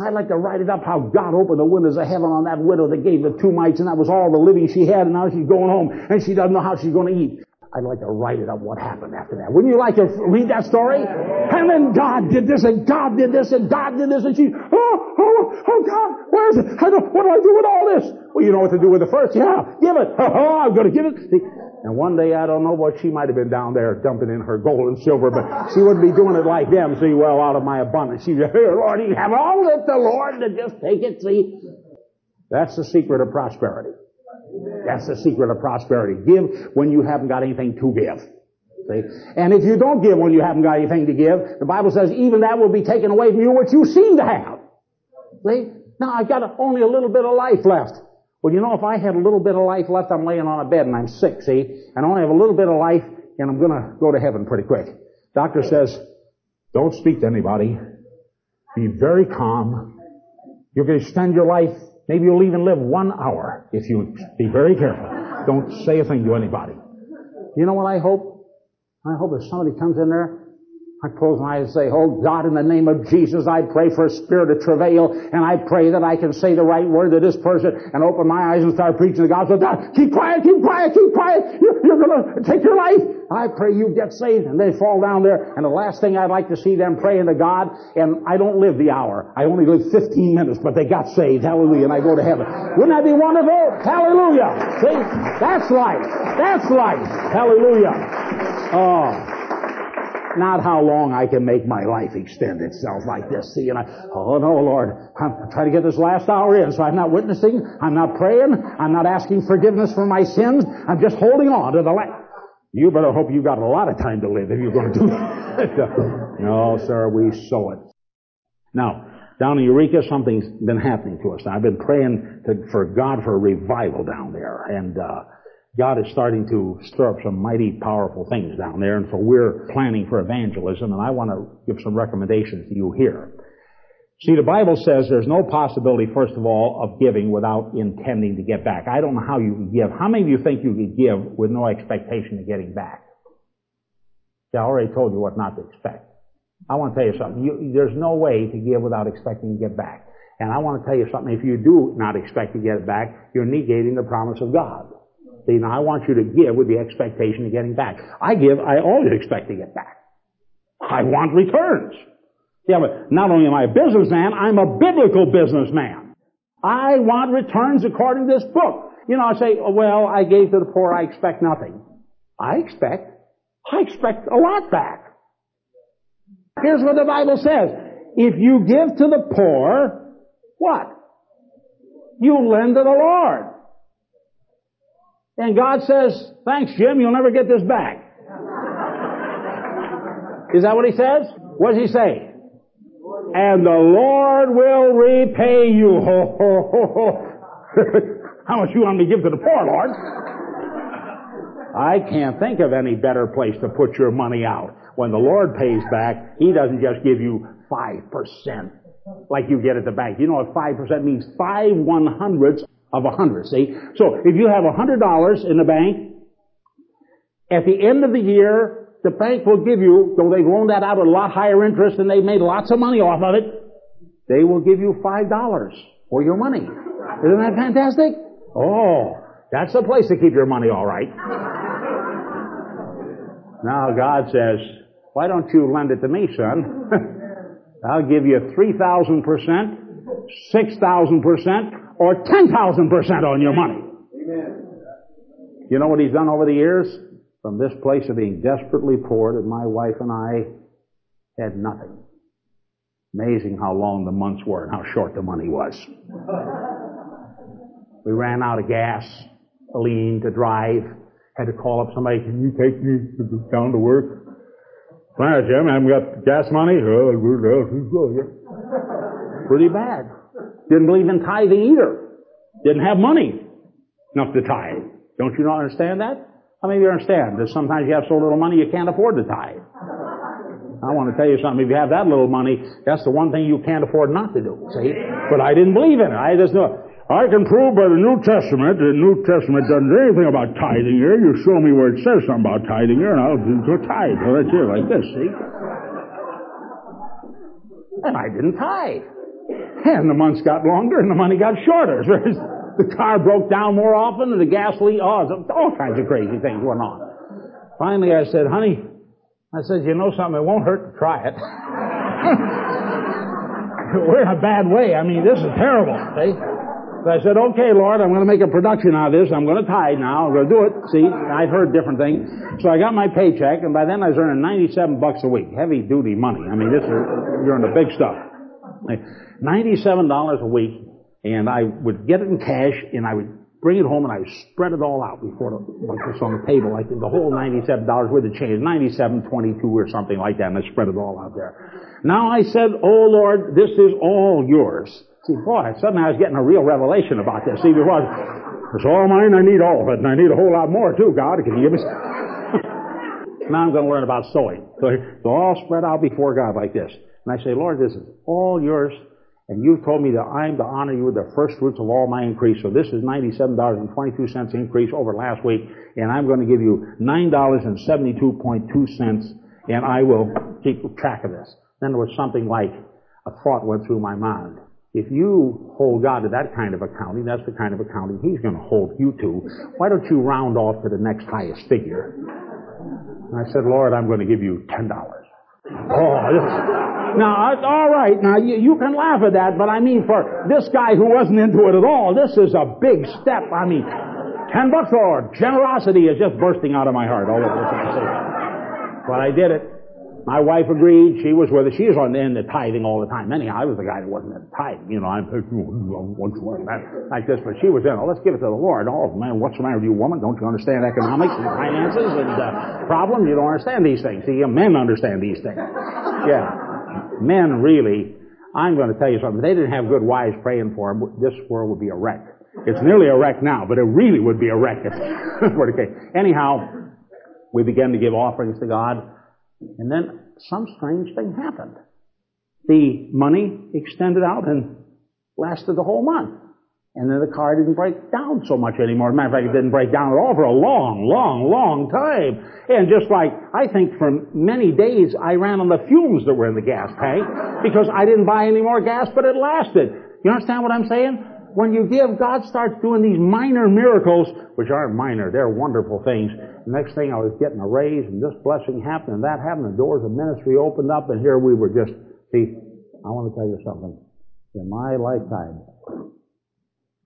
I'd like to write it up how God opened the windows of heaven on that widow that gave the two mites and that was all the living she had and now she's going home and she doesn't know how she's going to eat. I'd like to write it up what happened after that. Wouldn't you like to read that story? And then God did this and God did this and God did this and she, oh, oh, oh God, where is it? I don't, what do I do with all this? Well, you know what to do with the first. Yeah, give it. Oh, oh I'm going to give it. And one day, I don't know what she might have been down there dumping in her gold and silver, but she wouldn't be doing it like them. See, well, out of my abundance. She'd say, Lord, you have all that the Lord to just take it. See, that's the secret of prosperity. That's the secret of prosperity. Give when you haven't got anything to give. See? And if you don't give when you haven't got anything to give, the Bible says even that will be taken away from you what you seem to have. See? Now I've got only a little bit of life left. Well, you know, if I had a little bit of life left, I'm laying on a bed and I'm sick, see? And I only have a little bit of life and I'm gonna go to heaven pretty quick. Doctor says, don't speak to anybody. Be very calm. You're gonna extend your life Maybe you'll even live one hour if you be very careful. Don't say a thing to anybody. You know what I hope? I hope if somebody comes in there I close my eyes and say, Oh God, in the name of Jesus, I pray for a spirit of travail, and I pray that I can say the right word to this person, and open my eyes and start preaching the gospel. God, keep quiet, keep quiet, keep quiet. You're, you're gonna take your life. I pray you get saved, and they fall down there, and the last thing I'd like to see them praying to God, and I don't live the hour. I only live 15 minutes, but they got saved. Hallelujah, and I go to heaven. Wouldn't that be wonderful? Hallelujah. See? That's life. That's life. Hallelujah. Oh not how long I can make my life extend itself like this. See, and I, oh no, Lord, I'm trying to get this last hour in, so I'm not witnessing, I'm not praying, I'm not asking forgiveness for my sins, I'm just holding on to the last. You better hope you've got a lot of time to live if you're going to do that. no, sir, we sow it. Now, down in Eureka, something's been happening to us. Now, I've been praying to, for God for a revival down there, and uh, God is starting to stir up some mighty powerful things down there, and so we're planning for evangelism, and I want to give some recommendations to you here. See, the Bible says there's no possibility, first of all, of giving without intending to get back. I don't know how you can give. How many of you think you could give with no expectation of getting back? See, I already told you what not to expect. I want to tell you something. You, there's no way to give without expecting to get back. And I want to tell you something. If you do not expect to get it back, you're negating the promise of God. Now I want you to give with the expectation of getting back. I give, I always expect to get back. I want returns. Yeah, but not only am I a businessman, I'm a biblical businessman. I want returns according to this book. You know, I say, oh, well, I gave to the poor, I expect nothing. I expect, I expect a lot back. Here's what the Bible says. If you give to the poor, what? You lend to the Lord. And God says, thanks Jim, you'll never get this back. Is that what he says? What does he say? And the Lord will repay you. Ho, ho, ho, ho. How much you want me to give to the poor, Lord? I can't think of any better place to put your money out. When the Lord pays back, He doesn't just give you 5% like you get at the bank. You know what 5% means? Five one hundredths of a hundred, see? So if you have a hundred dollars in the bank, at the end of the year, the bank will give you, though they've loaned that out at a lot higher interest and they've made lots of money off of it, they will give you five dollars for your money. Isn't that fantastic? Oh, that's the place to keep your money all right. now God says, why don't you lend it to me, son? I'll give you 3,000%, 6,000%, or 10,000% on your money. Amen. You know what he's done over the years? From this place of being desperately poor that my wife and I had nothing. Amazing how long the months were and how short the money was. we ran out of gas, lean to drive, had to call up somebody, can you take me down to work? Well, Jim, I haven't got gas money. Pretty bad. Didn't believe in tithing either. Didn't have money enough to tithe. Don't you not understand that? How many of you understand that sometimes you have so little money you can't afford to tithe? I want to tell you something. If you have that little money, that's the one thing you can't afford not to do. See? But I didn't believe in it. I just knew it. I can prove by the New Testament, the New Testament doesn't say anything about tithing here. You show me where it says something about tithing here, and I'll a tithe. So that's here, like this, see? And I didn't tithe. And the months got longer, and the money got shorter. the car broke down more often, and the gasoline, oh, all kinds of crazy things went on. Finally, I said, honey, I said, you know something, it won't hurt to try it. We're in a bad way. I mean, this is terrible, see? So I said, okay, Lord, I'm going to make a production out of this. I'm going to tithe now. I'm going to do it. See, I've heard different things. So I got my paycheck, and by then I was earning 97 bucks a week. Heavy duty money. I mean, this is, you're in the big stuff. $97 a week, and I would get it in cash, and I would bring it home and I would spread it all out before the, like this on the table, like the whole $97 worth of change, 97.22 or something like that, and I spread it all out there. Now I said, Oh Lord, this is all yours. See, boy, suddenly I was getting a real revelation about this. See, there was, it's all mine, I need all of it, and I need a whole lot more too, God. Can you give me Now I'm going to learn about sowing. So it's all spread out before God like this. And I say, Lord, this is all yours, and you've told me that I'm to honor you with the first fruits of all my increase. So this is $97.22 increase over last week, and I'm going to give you $9.72.2 cents, and I will keep track of this. Then there was something like a thought went through my mind. If you hold God to that kind of accounting, that's the kind of accounting He's going to hold you to. Why don't you round off to the next highest figure? And I said, Lord, I'm going to give you $10. Oh, now, all right, now you, you can laugh at that, but I mean for this guy who wasn't into it at all, this is a big step. I mean, 10 bucks, Lord. Generosity is just bursting out of my heart all the place. But I did it. My wife agreed. She was with it. She was on the tithing all the time. Anyhow, I was the guy that wasn't in the tithing. You know, I'm like this, but she was in. Oh, let's give it to the Lord. Oh man, what's the matter with you, woman? Don't you understand economics and finances and uh, problems? You don't understand these things. See, men understand these things. Yeah, men really. I'm going to tell you something. If they didn't have good wives praying for them, this world would be a wreck. It's nearly a wreck now, but it really would be a wreck if it were the case. Anyhow, we began to give offerings to God. And then some strange thing happened. The money extended out and lasted the whole month. And then the car didn't break down so much anymore. As a matter of fact, it didn't break down at all for a long, long, long time. And just like, I think for many days I ran on the fumes that were in the gas tank because I didn't buy any more gas, but it lasted. You understand what I'm saying? When you give, God starts doing these minor miracles, which aren't minor, they're wonderful things. The next thing I was getting a raise and this blessing happened and that happened, the doors of ministry opened up and here we were just, see, I want to tell you something. In my lifetime,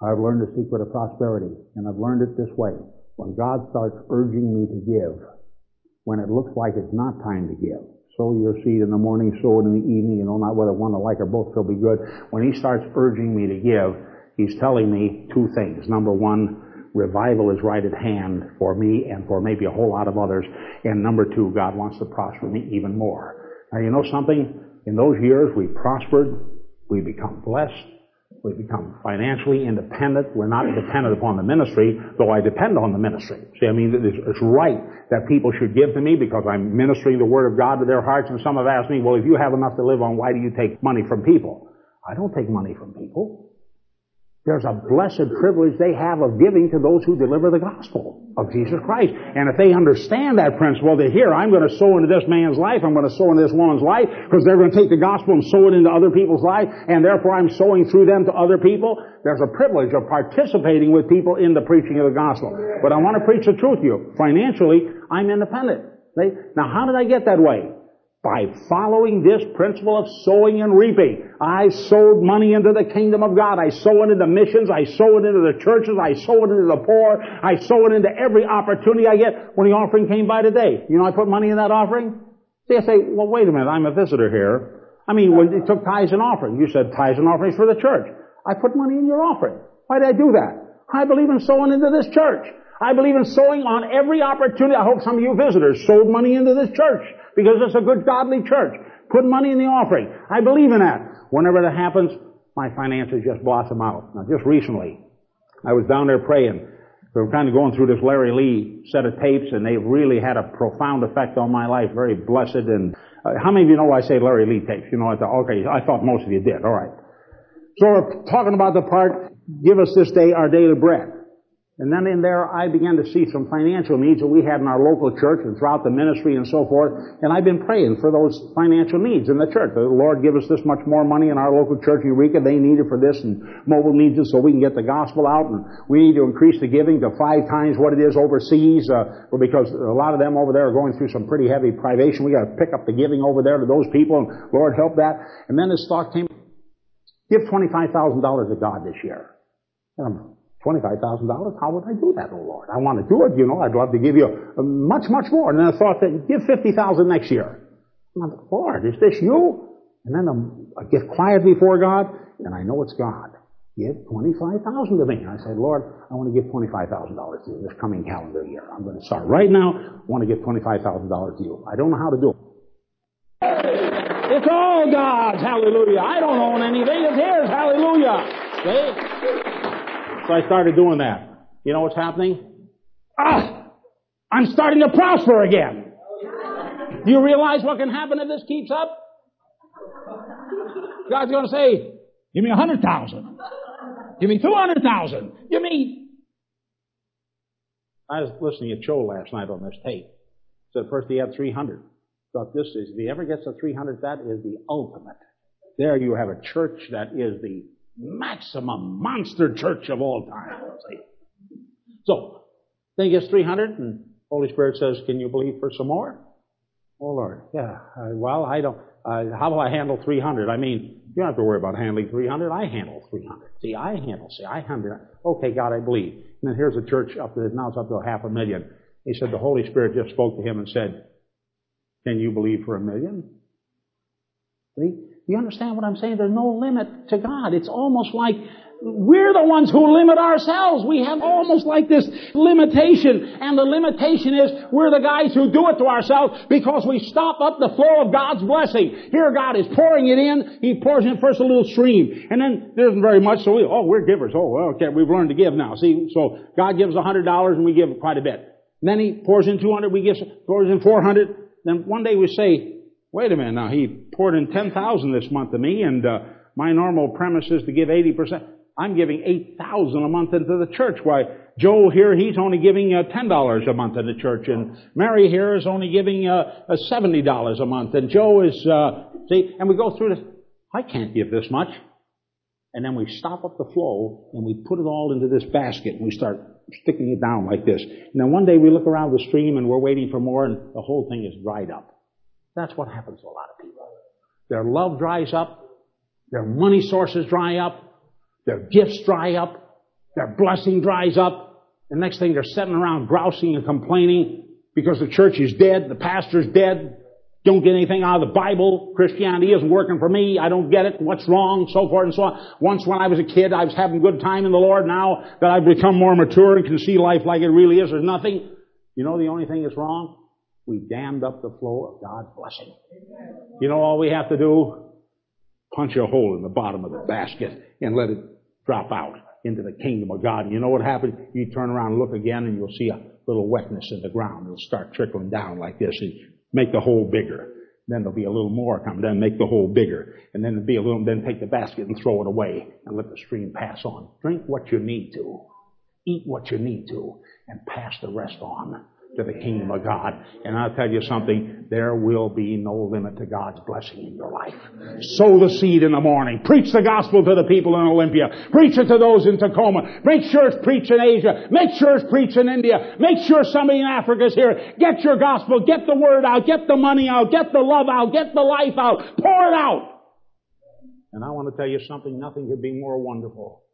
I've learned the secret of prosperity and I've learned it this way. When God starts urging me to give, when it looks like it's not time to give, sow your seed in the morning, sow it in the evening, you know, not whether one alike or both shall be good. When He starts urging me to give, He's telling me two things. Number one, revival is right at hand for me and for maybe a whole lot of others. And number two, God wants to prosper me even more. Now you know something? In those years we prospered, we become blessed, we become financially independent. We're not dependent upon the ministry, though I depend on the ministry. See, I mean, it's right that people should give to me because I'm ministering the Word of God to their hearts. And some have asked me, well, if you have enough to live on, why do you take money from people? I don't take money from people. There's a blessed privilege they have of giving to those who deliver the gospel of Jesus Christ. And if they understand that principle, they hear, I'm going to sow into this man's life, I'm going to sow into this woman's life, because they're going to take the gospel and sow it into other people's life, and therefore I'm sowing through them to other people, there's a privilege of participating with people in the preaching of the gospel. But I want to preach the truth to you. Financially, I'm independent. Now, how did I get that way? By following this principle of sowing and reaping. I sowed money into the kingdom of God. I sow it into missions. I sow it into the churches. I sow it into the poor. I sow it into every opportunity I get. When the offering came by today, you know I put money in that offering? I say, well, wait a minute. I'm a visitor here. I mean, when they took tithes and offerings, you said tithes and offerings for the church. I put money in your offering. Why did I do that? I believe in sowing into this church. I believe in sowing on every opportunity. I hope some of you visitors sowed money into this church because it's a good godly church. Put money in the offering. I believe in that. Whenever that happens, my finances just blossom out. Now just recently, I was down there praying. We were kind of going through this Larry Lee set of tapes and they've really had a profound effect on my life. Very blessed and uh, how many of you know I say Larry Lee tapes? You know, I thought, okay, I thought most of you did. All right. So we're talking about the part, give us this day our daily bread. And then in there, I began to see some financial needs that we had in our local church and throughout the ministry and so forth. And I've been praying for those financial needs in the church. The Lord give us this much more money in our local church, Eureka. They need it for this and mobile needs it so we can get the gospel out. And we need to increase the giving to five times what it is overseas, uh, because a lot of them over there are going through some pretty heavy privation. We got to pick up the giving over there to those people. And Lord help that. And then this thought came, give $25,000 to God this year. And $25,000, how would I do that, oh Lord? I want to do it, you know, I'd love to give you uh, much, much more. And then I thought that, give 50000 next year. I'm like, Lord, is this you? And then I get quiet before God, and I know it's God. Give 25000 to me. And I said, Lord, I want to give $25,000 to you this coming calendar year. I'm going to start right now. I want to give $25,000 to you. I don't know how to do it. It's all God's. Hallelujah. I don't own anything. It's His. Hallelujah. See? So I started doing that. You know what's happening? Ah! I'm starting to prosper again. Do you realize what can happen if this keeps up? God's going to say, give me a hundred thousand. Give me two hundred thousand. Give me. I was listening to Cho last night on this tape. Said first he had 300. Thought this is, if he ever gets to 300, that is the ultimate. There you have a church that is the maximum monster church of all time. So, then he gets 300 and Holy Spirit says, can you believe for some more? Oh Lord, yeah, uh, well, I don't, uh, how will I handle 300? I mean, you don't have to worry about handling 300. I handle 300. See, I handle, see, I handle, okay, God, I believe. And then here's a church up there, now it's up to a half a million. He said the Holy Spirit just spoke to him and said, can you believe for a million? See? You understand what I'm saying? There's no limit to God. It's almost like we're the ones who limit ourselves. We have almost like this limitation. And the limitation is we're the guys who do it to ourselves because we stop up the flow of God's blessing. Here God is pouring it in. He pours in first a little stream. And then there isn't very much, so we, oh, we're givers. Oh, well, okay, we've learned to give now. See, so God gives a hundred dollars and we give quite a bit. And then He pours in 200, we give, pours in 400. Then one day we say, wait a minute now, he poured in 10,000 this month to me and uh, my normal premise is to give 80%. I'm giving 8,000 a month into the church. Why, Joe here, he's only giving uh, $10 a month in the church and Mary here is only giving uh, $70 a month and Joe is, uh, see, and we go through this. I can't give this much. And then we stop up the flow and we put it all into this basket and we start sticking it down like this. And then one day we look around the stream and we're waiting for more and the whole thing is dried up. That's what happens to a lot of people. Their love dries up. Their money sources dry up. Their gifts dry up. Their blessing dries up. The next thing they're sitting around grousing and complaining because the church is dead, the pastor's dead, don't get anything out of the Bible. Christianity isn't working for me. I don't get it. What's wrong? So forth and so on. Once when I was a kid, I was having good time in the Lord. Now that I've become more mature and can see life like it really is, there's nothing. You know the only thing that's wrong? We dammed up the flow of God's blessing. You know all we have to do? Punch a hole in the bottom of the basket and let it drop out into the kingdom of God. You know what happens? You turn around and look again and you'll see a little wetness in the ground. It'll start trickling down like this and make the hole bigger. Then there'll be a little more come. Then make the hole bigger. And then there'll be a little, then take the basket and throw it away and let the stream pass on. Drink what you need to. Eat what you need to. And pass the rest on to the kingdom of God. And I'll tell you something, there will be no limit to God's blessing in your life. Sow the seed in the morning. Preach the gospel to the people in Olympia. Preach it to those in Tacoma. Make sure it's preached in Asia. Make sure it's preached in India. Make sure somebody in Africa is here. Get your gospel. Get the word out. Get the money out. Get the love out. Get the life out. Pour it out. And I want to tell you something, nothing could be more wonderful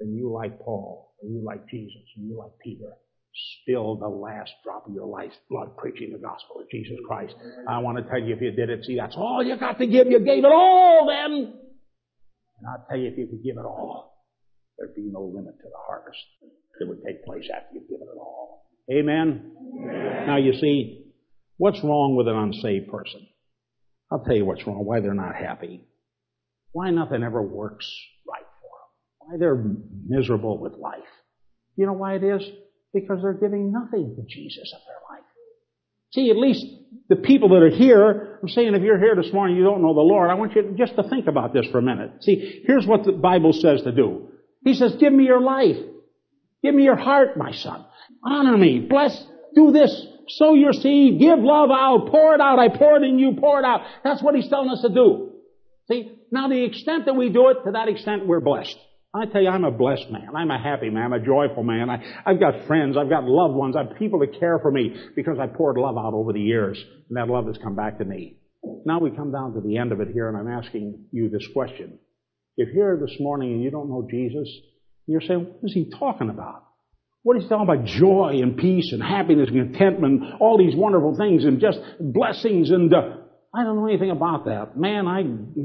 than you like Paul, or you like Jesus, or you like Peter spill the last drop of your life's blood preaching the gospel of Jesus Christ. I want to tell you if you did it, see, that's all you got to give. You gave it all then. And I'll tell you if you could give it all, there'd be no limit to the harvest that would take place after you've given it all. Amen? Amen? Now you see, what's wrong with an unsaved person? I'll tell you what's wrong, why they're not happy. Why nothing ever works right for them. Why they're miserable with life. You know why it is? Because they're giving nothing to Jesus of their life. See, at least the people that are here, I'm saying if you're here this morning, you don't know the Lord, I want you just to think about this for a minute. See, here's what the Bible says to do. He says, give me your life. Give me your heart, my son. Honor me. Bless. Do this. Sow your seed. Give love out. Pour it out. I pour it in you. Pour it out. That's what he's telling us to do. See, now the extent that we do it, to that extent we're blessed. I tell you, I'm a blessed man. I'm a happy man. I'm a joyful man. I, I've got friends. I've got loved ones. I've people that care for me because I poured love out over the years, and that love has come back to me. Now we come down to the end of it here, and I'm asking you this question. If you're here this morning and you don't know Jesus, you're saying, what is he talking about? What is he talking about? Joy and peace and happiness and contentment, all these wonderful things and just blessings and uh, I don't know anything about that. Man, I,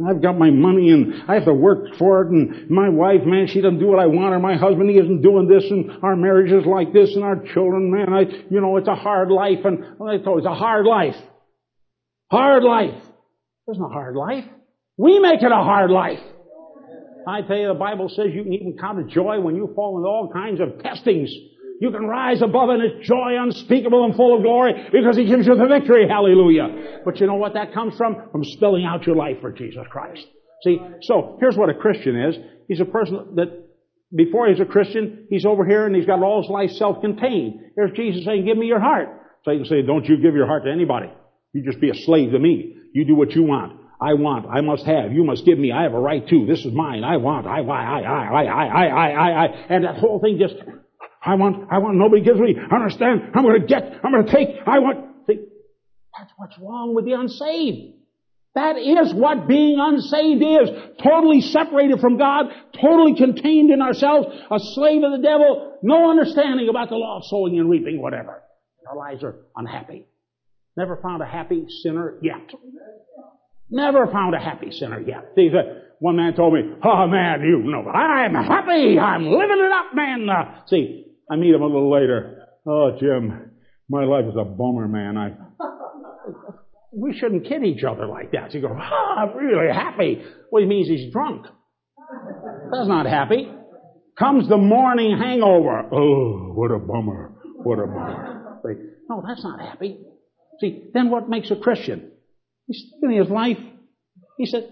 I've got my money and I have to work for it and my wife, man, she doesn't do what I want or my husband, he isn't doing this and our marriage is like this and our children, man, I, you know, it's a hard life and I you, it's a hard life. Hard life. There's no hard life. We make it a hard life. I tell you, the Bible says you can even count it joy when you fall into all kinds of testings. You can rise above it. It's joy unspeakable and full of glory because He gives you the victory. Hallelujah. But you know what that comes from? From spilling out your life for Jesus Christ. See, so here's what a Christian is. He's a person that before he's a Christian, he's over here and he's got all his life self-contained. Here's Jesus saying, give me your heart. So you say, don't you give your heart to anybody. You just be a slave to me. You do what you want. I want, I must have, you must give me, I have a right to, this is mine, I want, I, I, I, I, I, I, I, I, I, and that whole thing just, I want, I want, nobody gives me, I understand, I'm gonna get, I'm gonna take, I want, see, that's what's wrong with the unsaved. That is what being unsaved is. Totally separated from God, totally contained in ourselves, a slave of the devil, no understanding about the law of sowing and reaping, whatever. Our lives are unhappy. Never found a happy sinner yet. Never found a happy sinner yet. See, one man told me, oh man, you know, I'm happy. I'm living it up, man. Uh, see, I meet him a little later. Oh, Jim, my life is a bummer, man. I, we shouldn't kid each other like that. So you go, oh, ah, I'm really happy. Well, he means he's drunk. That's not happy. Comes the morning hangover. Oh, what a bummer. What a bummer. No, that's not happy. See, then what makes a Christian? He's living his life. He said,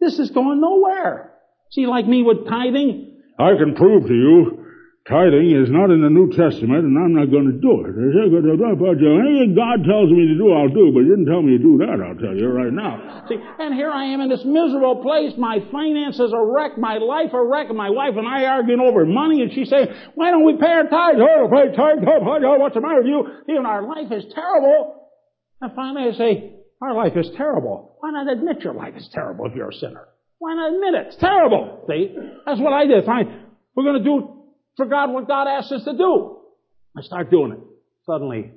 this is going nowhere. See, like me with tithing, I can prove to you tithing is not in the New Testament and I'm not going to do it. Anything God tells me to do, I'll do, but He didn't tell me to do that, I'll tell you right now. See, and here I am in this miserable place. My finances are wrecked, my life are wrecked, my wife and I arguing over money, and she's saying, why don't we pay our tithes? Oh, pay tithes, oh, what's the matter with you? Even our life is terrible. And finally I say, our life is terrible. Why not admit your life is terrible if you're a sinner? Why not admit it? It's terrible. See? That's what I did. Fine. We're going to do for God what God asks us to do. I start doing it. Suddenly,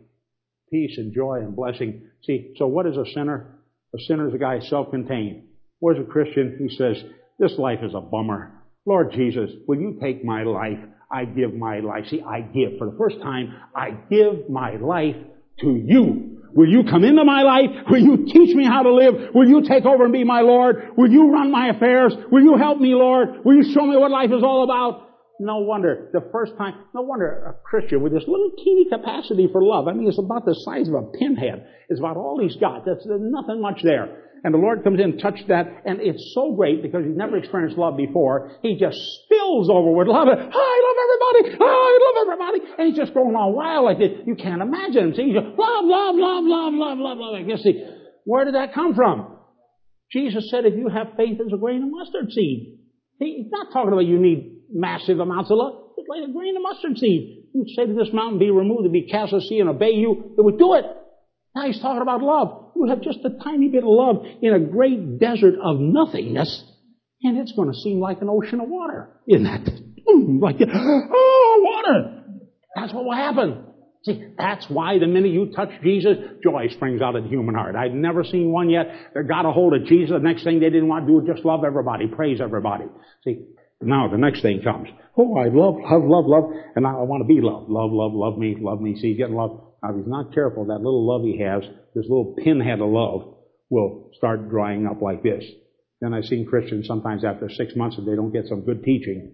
peace and joy and blessing. See, so what is a sinner? A sinner is a guy self-contained. What is a Christian? He says, this life is a bummer. Lord Jesus, will you take my life? I give my life. See, I give. For the first time, I give my life to you. Will you come into my life? Will you teach me how to live? Will you take over and be my Lord? Will you run my affairs? Will you help me, Lord? Will you show me what life is all about? No wonder, the first time, no wonder a Christian with this little teeny capacity for love. I mean, it's about the size of a pinhead. It's about all he's got. There's nothing much there. And the Lord comes in, touches that, and it's so great because he's never experienced love before. He just spills over with love. I love everybody. I love everybody. And he's just going on wild like this. You can't imagine him. See, he's just love, love, love, love, love, love, love. I guess see, where did that come from? Jesus said, if you have faith as a grain of mustard seed. He's not talking about you need massive amounts of love. It's like a grain of mustard seed. You say to this mountain, be removed and be cast to sea and obey you, it would do it. Now he's talking about love. You have just a tiny bit of love in a great desert of nothingness, and it's going to seem like an ocean of water. Isn't that? Mm, like, oh, water! That's what will happen. See, that's why the minute you touch Jesus, joy springs out of the human heart. I've never seen one yet that got a hold of Jesus. The next thing they didn't want to do was just love everybody, praise everybody. See, now the next thing comes. Oh, I love, love, love, love, and I want to be loved. Love, love, love me, love me. See, he's getting love. Now, if he's not careful, that little love he has, this little pinhead of love, will start drying up like this. Then I've seen Christians sometimes after six months if they don't get some good teaching.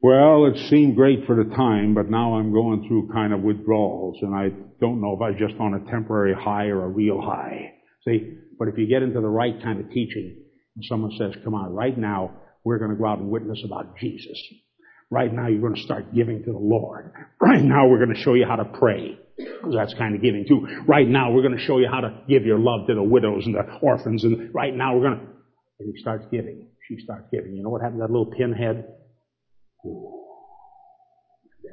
Well, it seemed great for the time, but now I'm going through kind of withdrawals and I don't know if I am just on a temporary high or a real high. See, but if you get into the right kind of teaching and someone says, come on, right now, we're going to go out and witness about Jesus. Right now, you're going to start giving to the Lord. Right now, we're going to show you how to pray. Because that's kind of giving too. Right now, we're going to show you how to give your love to the widows and the orphans. And right now, we're going to. And he starts giving. She starts giving. You know what happened to that little pinhead? Ooh.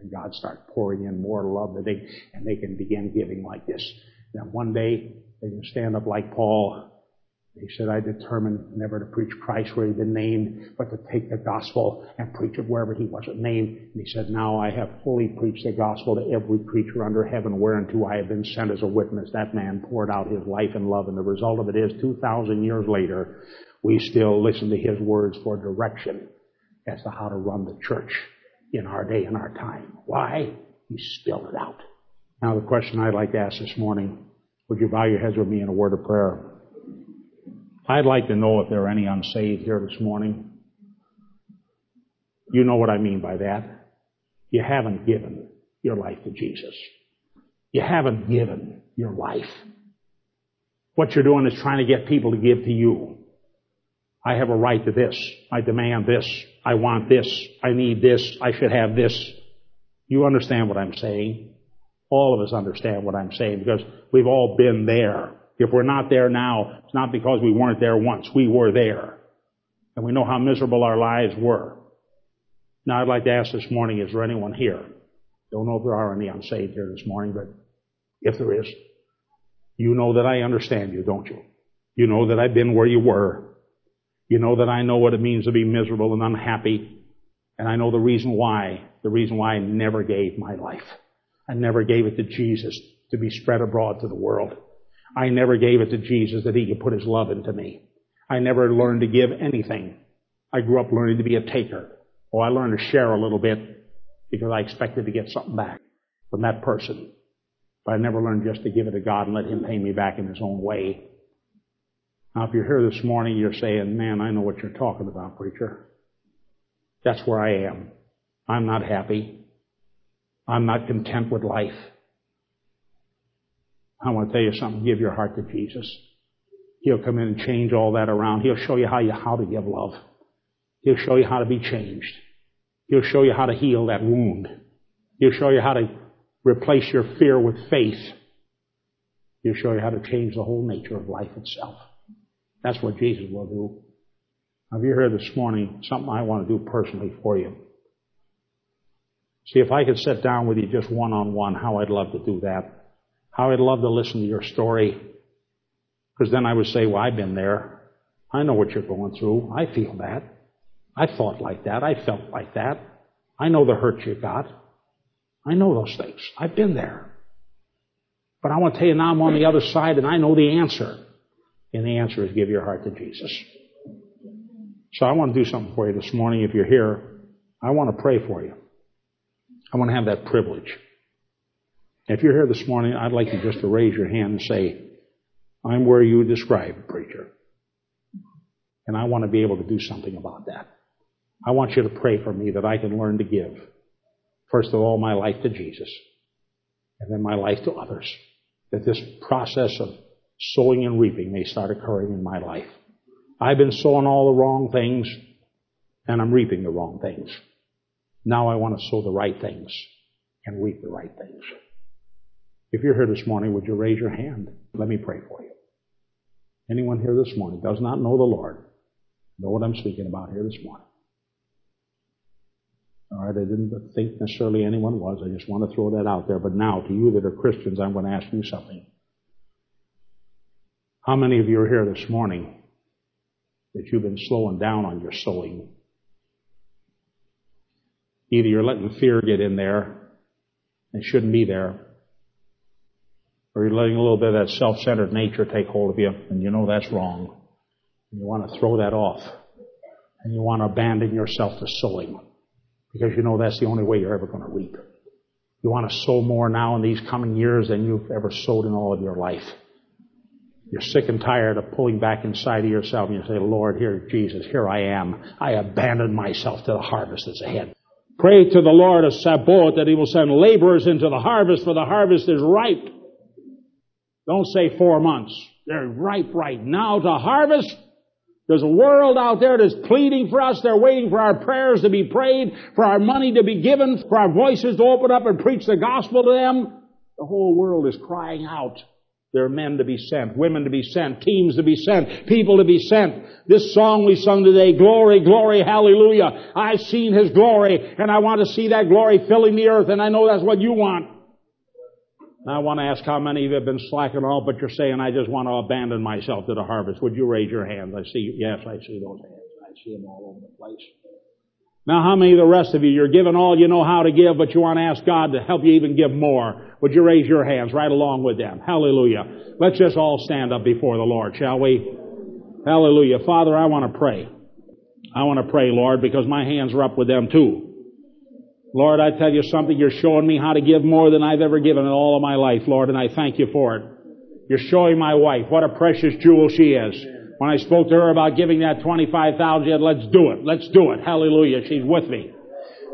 And God starts pouring in more love that they, and they can begin giving like this. Then one day, they can stand up like Paul he said, I determined never to preach Christ where he'd been named, but to take the gospel and preach it wherever he wasn't named. And he said, now I have fully preached the gospel to every creature under heaven whereunto I have been sent as a witness. That man poured out his life and love, and the result of it is 2,000 years later, we still listen to his words for direction as to how to run the church in our day and our time. Why? He spilled it out. Now the question I'd like to ask this morning, would you bow your heads with me in a word of prayer? I'd like to know if there are any unsaved here this morning. You know what I mean by that. You haven't given your life to Jesus. You haven't given your life. What you're doing is trying to get people to give to you. I have a right to this. I demand this. I want this. I need this. I should have this. You understand what I'm saying? All of us understand what I'm saying because we've all been there. If we're not there now, it's not because we weren't there once. We were there. And we know how miserable our lives were. Now I'd like to ask this morning, is there anyone here? Don't know if there are any unsaved here this morning, but if there is, you know that I understand you, don't you? You know that I've been where you were. You know that I know what it means to be miserable and unhappy. And I know the reason why. The reason why I never gave my life. I never gave it to Jesus to be spread abroad to the world. I never gave it to Jesus that he could put his love into me. I never learned to give anything. I grew up learning to be a taker. Oh, I learned to share a little bit because I expected to get something back from that person. But I never learned just to give it to God and let him pay me back in his own way. Now, if you're here this morning, you're saying, man, I know what you're talking about, preacher. That's where I am. I'm not happy. I'm not content with life. I want to tell you something. Give your heart to Jesus. He'll come in and change all that around. He'll show you how you how to give love. He'll show you how to be changed. He'll show you how to heal that wound. He'll show you how to replace your fear with faith. He'll show you how to change the whole nature of life itself. That's what Jesus will do. Now, if you're here this morning, something I want to do personally for you. See, if I could sit down with you just one on one, how I'd love to do that. How I'd love to listen to your story. Because then I would say, well, I've been there. I know what you're going through. I feel that. I thought like that. I felt like that. I know the hurt you got. I know those things. I've been there. But I want to tell you now I'm on the other side and I know the answer. And the answer is give your heart to Jesus. So I want to do something for you this morning. If you're here, I want to pray for you. I want to have that privilege. If you're here this morning, I'd like you just to raise your hand and say, I'm where you described, preacher. And I want to be able to do something about that. I want you to pray for me that I can learn to give, first of all, my life to Jesus, and then my life to others. That this process of sowing and reaping may start occurring in my life. I've been sowing all the wrong things, and I'm reaping the wrong things. Now I want to sow the right things and reap the right things. If you're here this morning, would you raise your hand? Let me pray for you. Anyone here this morning does not know the Lord, know what I'm speaking about here this morning. All right, I didn't think necessarily anyone was. I just want to throw that out there. But now, to you that are Christians, I'm going to ask you something. How many of you are here this morning that you've been slowing down on your sowing? Either you're letting fear get in there It shouldn't be there. Or you're letting a little bit of that self-centered nature take hold of you, and you know that's wrong. You want to throw that off. And you want to abandon yourself to sowing. Because you know that's the only way you're ever going to reap. You want to sow more now in these coming years than you've ever sowed in all of your life. You're sick and tired of pulling back inside of yourself and you say, Lord, here, Jesus, here I am. I abandon myself to the harvest that's ahead. Pray to the Lord of Sabaoth that he will send laborers into the harvest for the harvest is ripe. Don't say four months. They're ripe right now to harvest. There's a world out there that's pleading for us. They're waiting for our prayers to be prayed, for our money to be given, for our voices to open up and preach the gospel to them. The whole world is crying out. There are men to be sent, women to be sent, teams to be sent, people to be sent. This song we sung today, glory, glory, hallelujah. I've seen His glory and I want to see that glory filling the earth and I know that's what you want. I want to ask how many of you have been slacking off, but you're saying, I just want to abandon myself to the harvest. Would you raise your hands? I see, yes, I see those hands. I see them all over the place. Now, how many of the rest of you, you're giving all you know how to give, but you want to ask God to help you even give more? Would you raise your hands right along with them? Hallelujah. Let's just all stand up before the Lord, shall we? Hallelujah. Father, I want to pray. I want to pray, Lord, because my hands are up with them too. Lord, I tell you something, you're showing me how to give more than I've ever given in all of my life, Lord, and I thank you for it. You're showing my wife what a precious jewel she is. When I spoke to her about giving that 25,000, she said, let's do it, let's do it. Hallelujah. She's with me.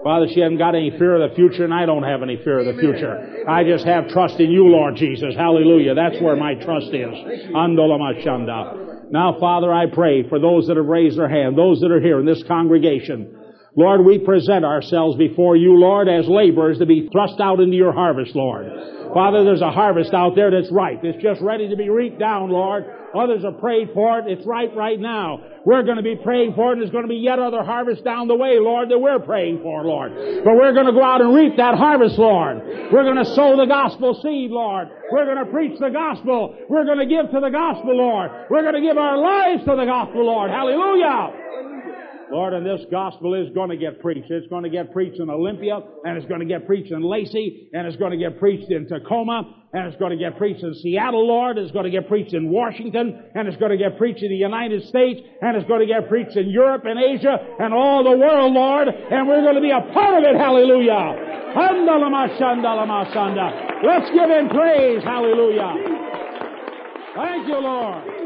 Father, she hasn't got any fear of the future, and I don't have any fear of the future. I just have trust in you, Lord Jesus. Hallelujah. That's where my trust is. Now, Father, I pray for those that have raised their hand, those that are here in this congregation. Lord, we present ourselves before you, Lord, as laborers to be thrust out into your harvest, Lord. Father, there's a harvest out there that's ripe. It's just ready to be reaped down, Lord. Others have prayed for it. It's ripe right now. We're going to be praying for it, and there's going to be yet other harvest down the way, Lord, that we're praying for, Lord. But we're going to go out and reap that harvest, Lord. We're going to sow the gospel seed, Lord. We're going to preach the gospel. We're going to give to the gospel, Lord. We're going to give our lives to the gospel, Lord. Hallelujah. Lord, and this gospel is going to get preached. It's going to get preached in Olympia, and it's going to get preached in Lacey, and it's going to get preached in Tacoma, and it's going to get preached in Seattle, Lord. It's going to get preached in Washington, and it's going to get preached in the United States, and it's going to get preached in Europe and Asia and all the world, Lord. And we're going to be a part of it. Hallelujah. Let's give him praise. Hallelujah. Thank you, Lord.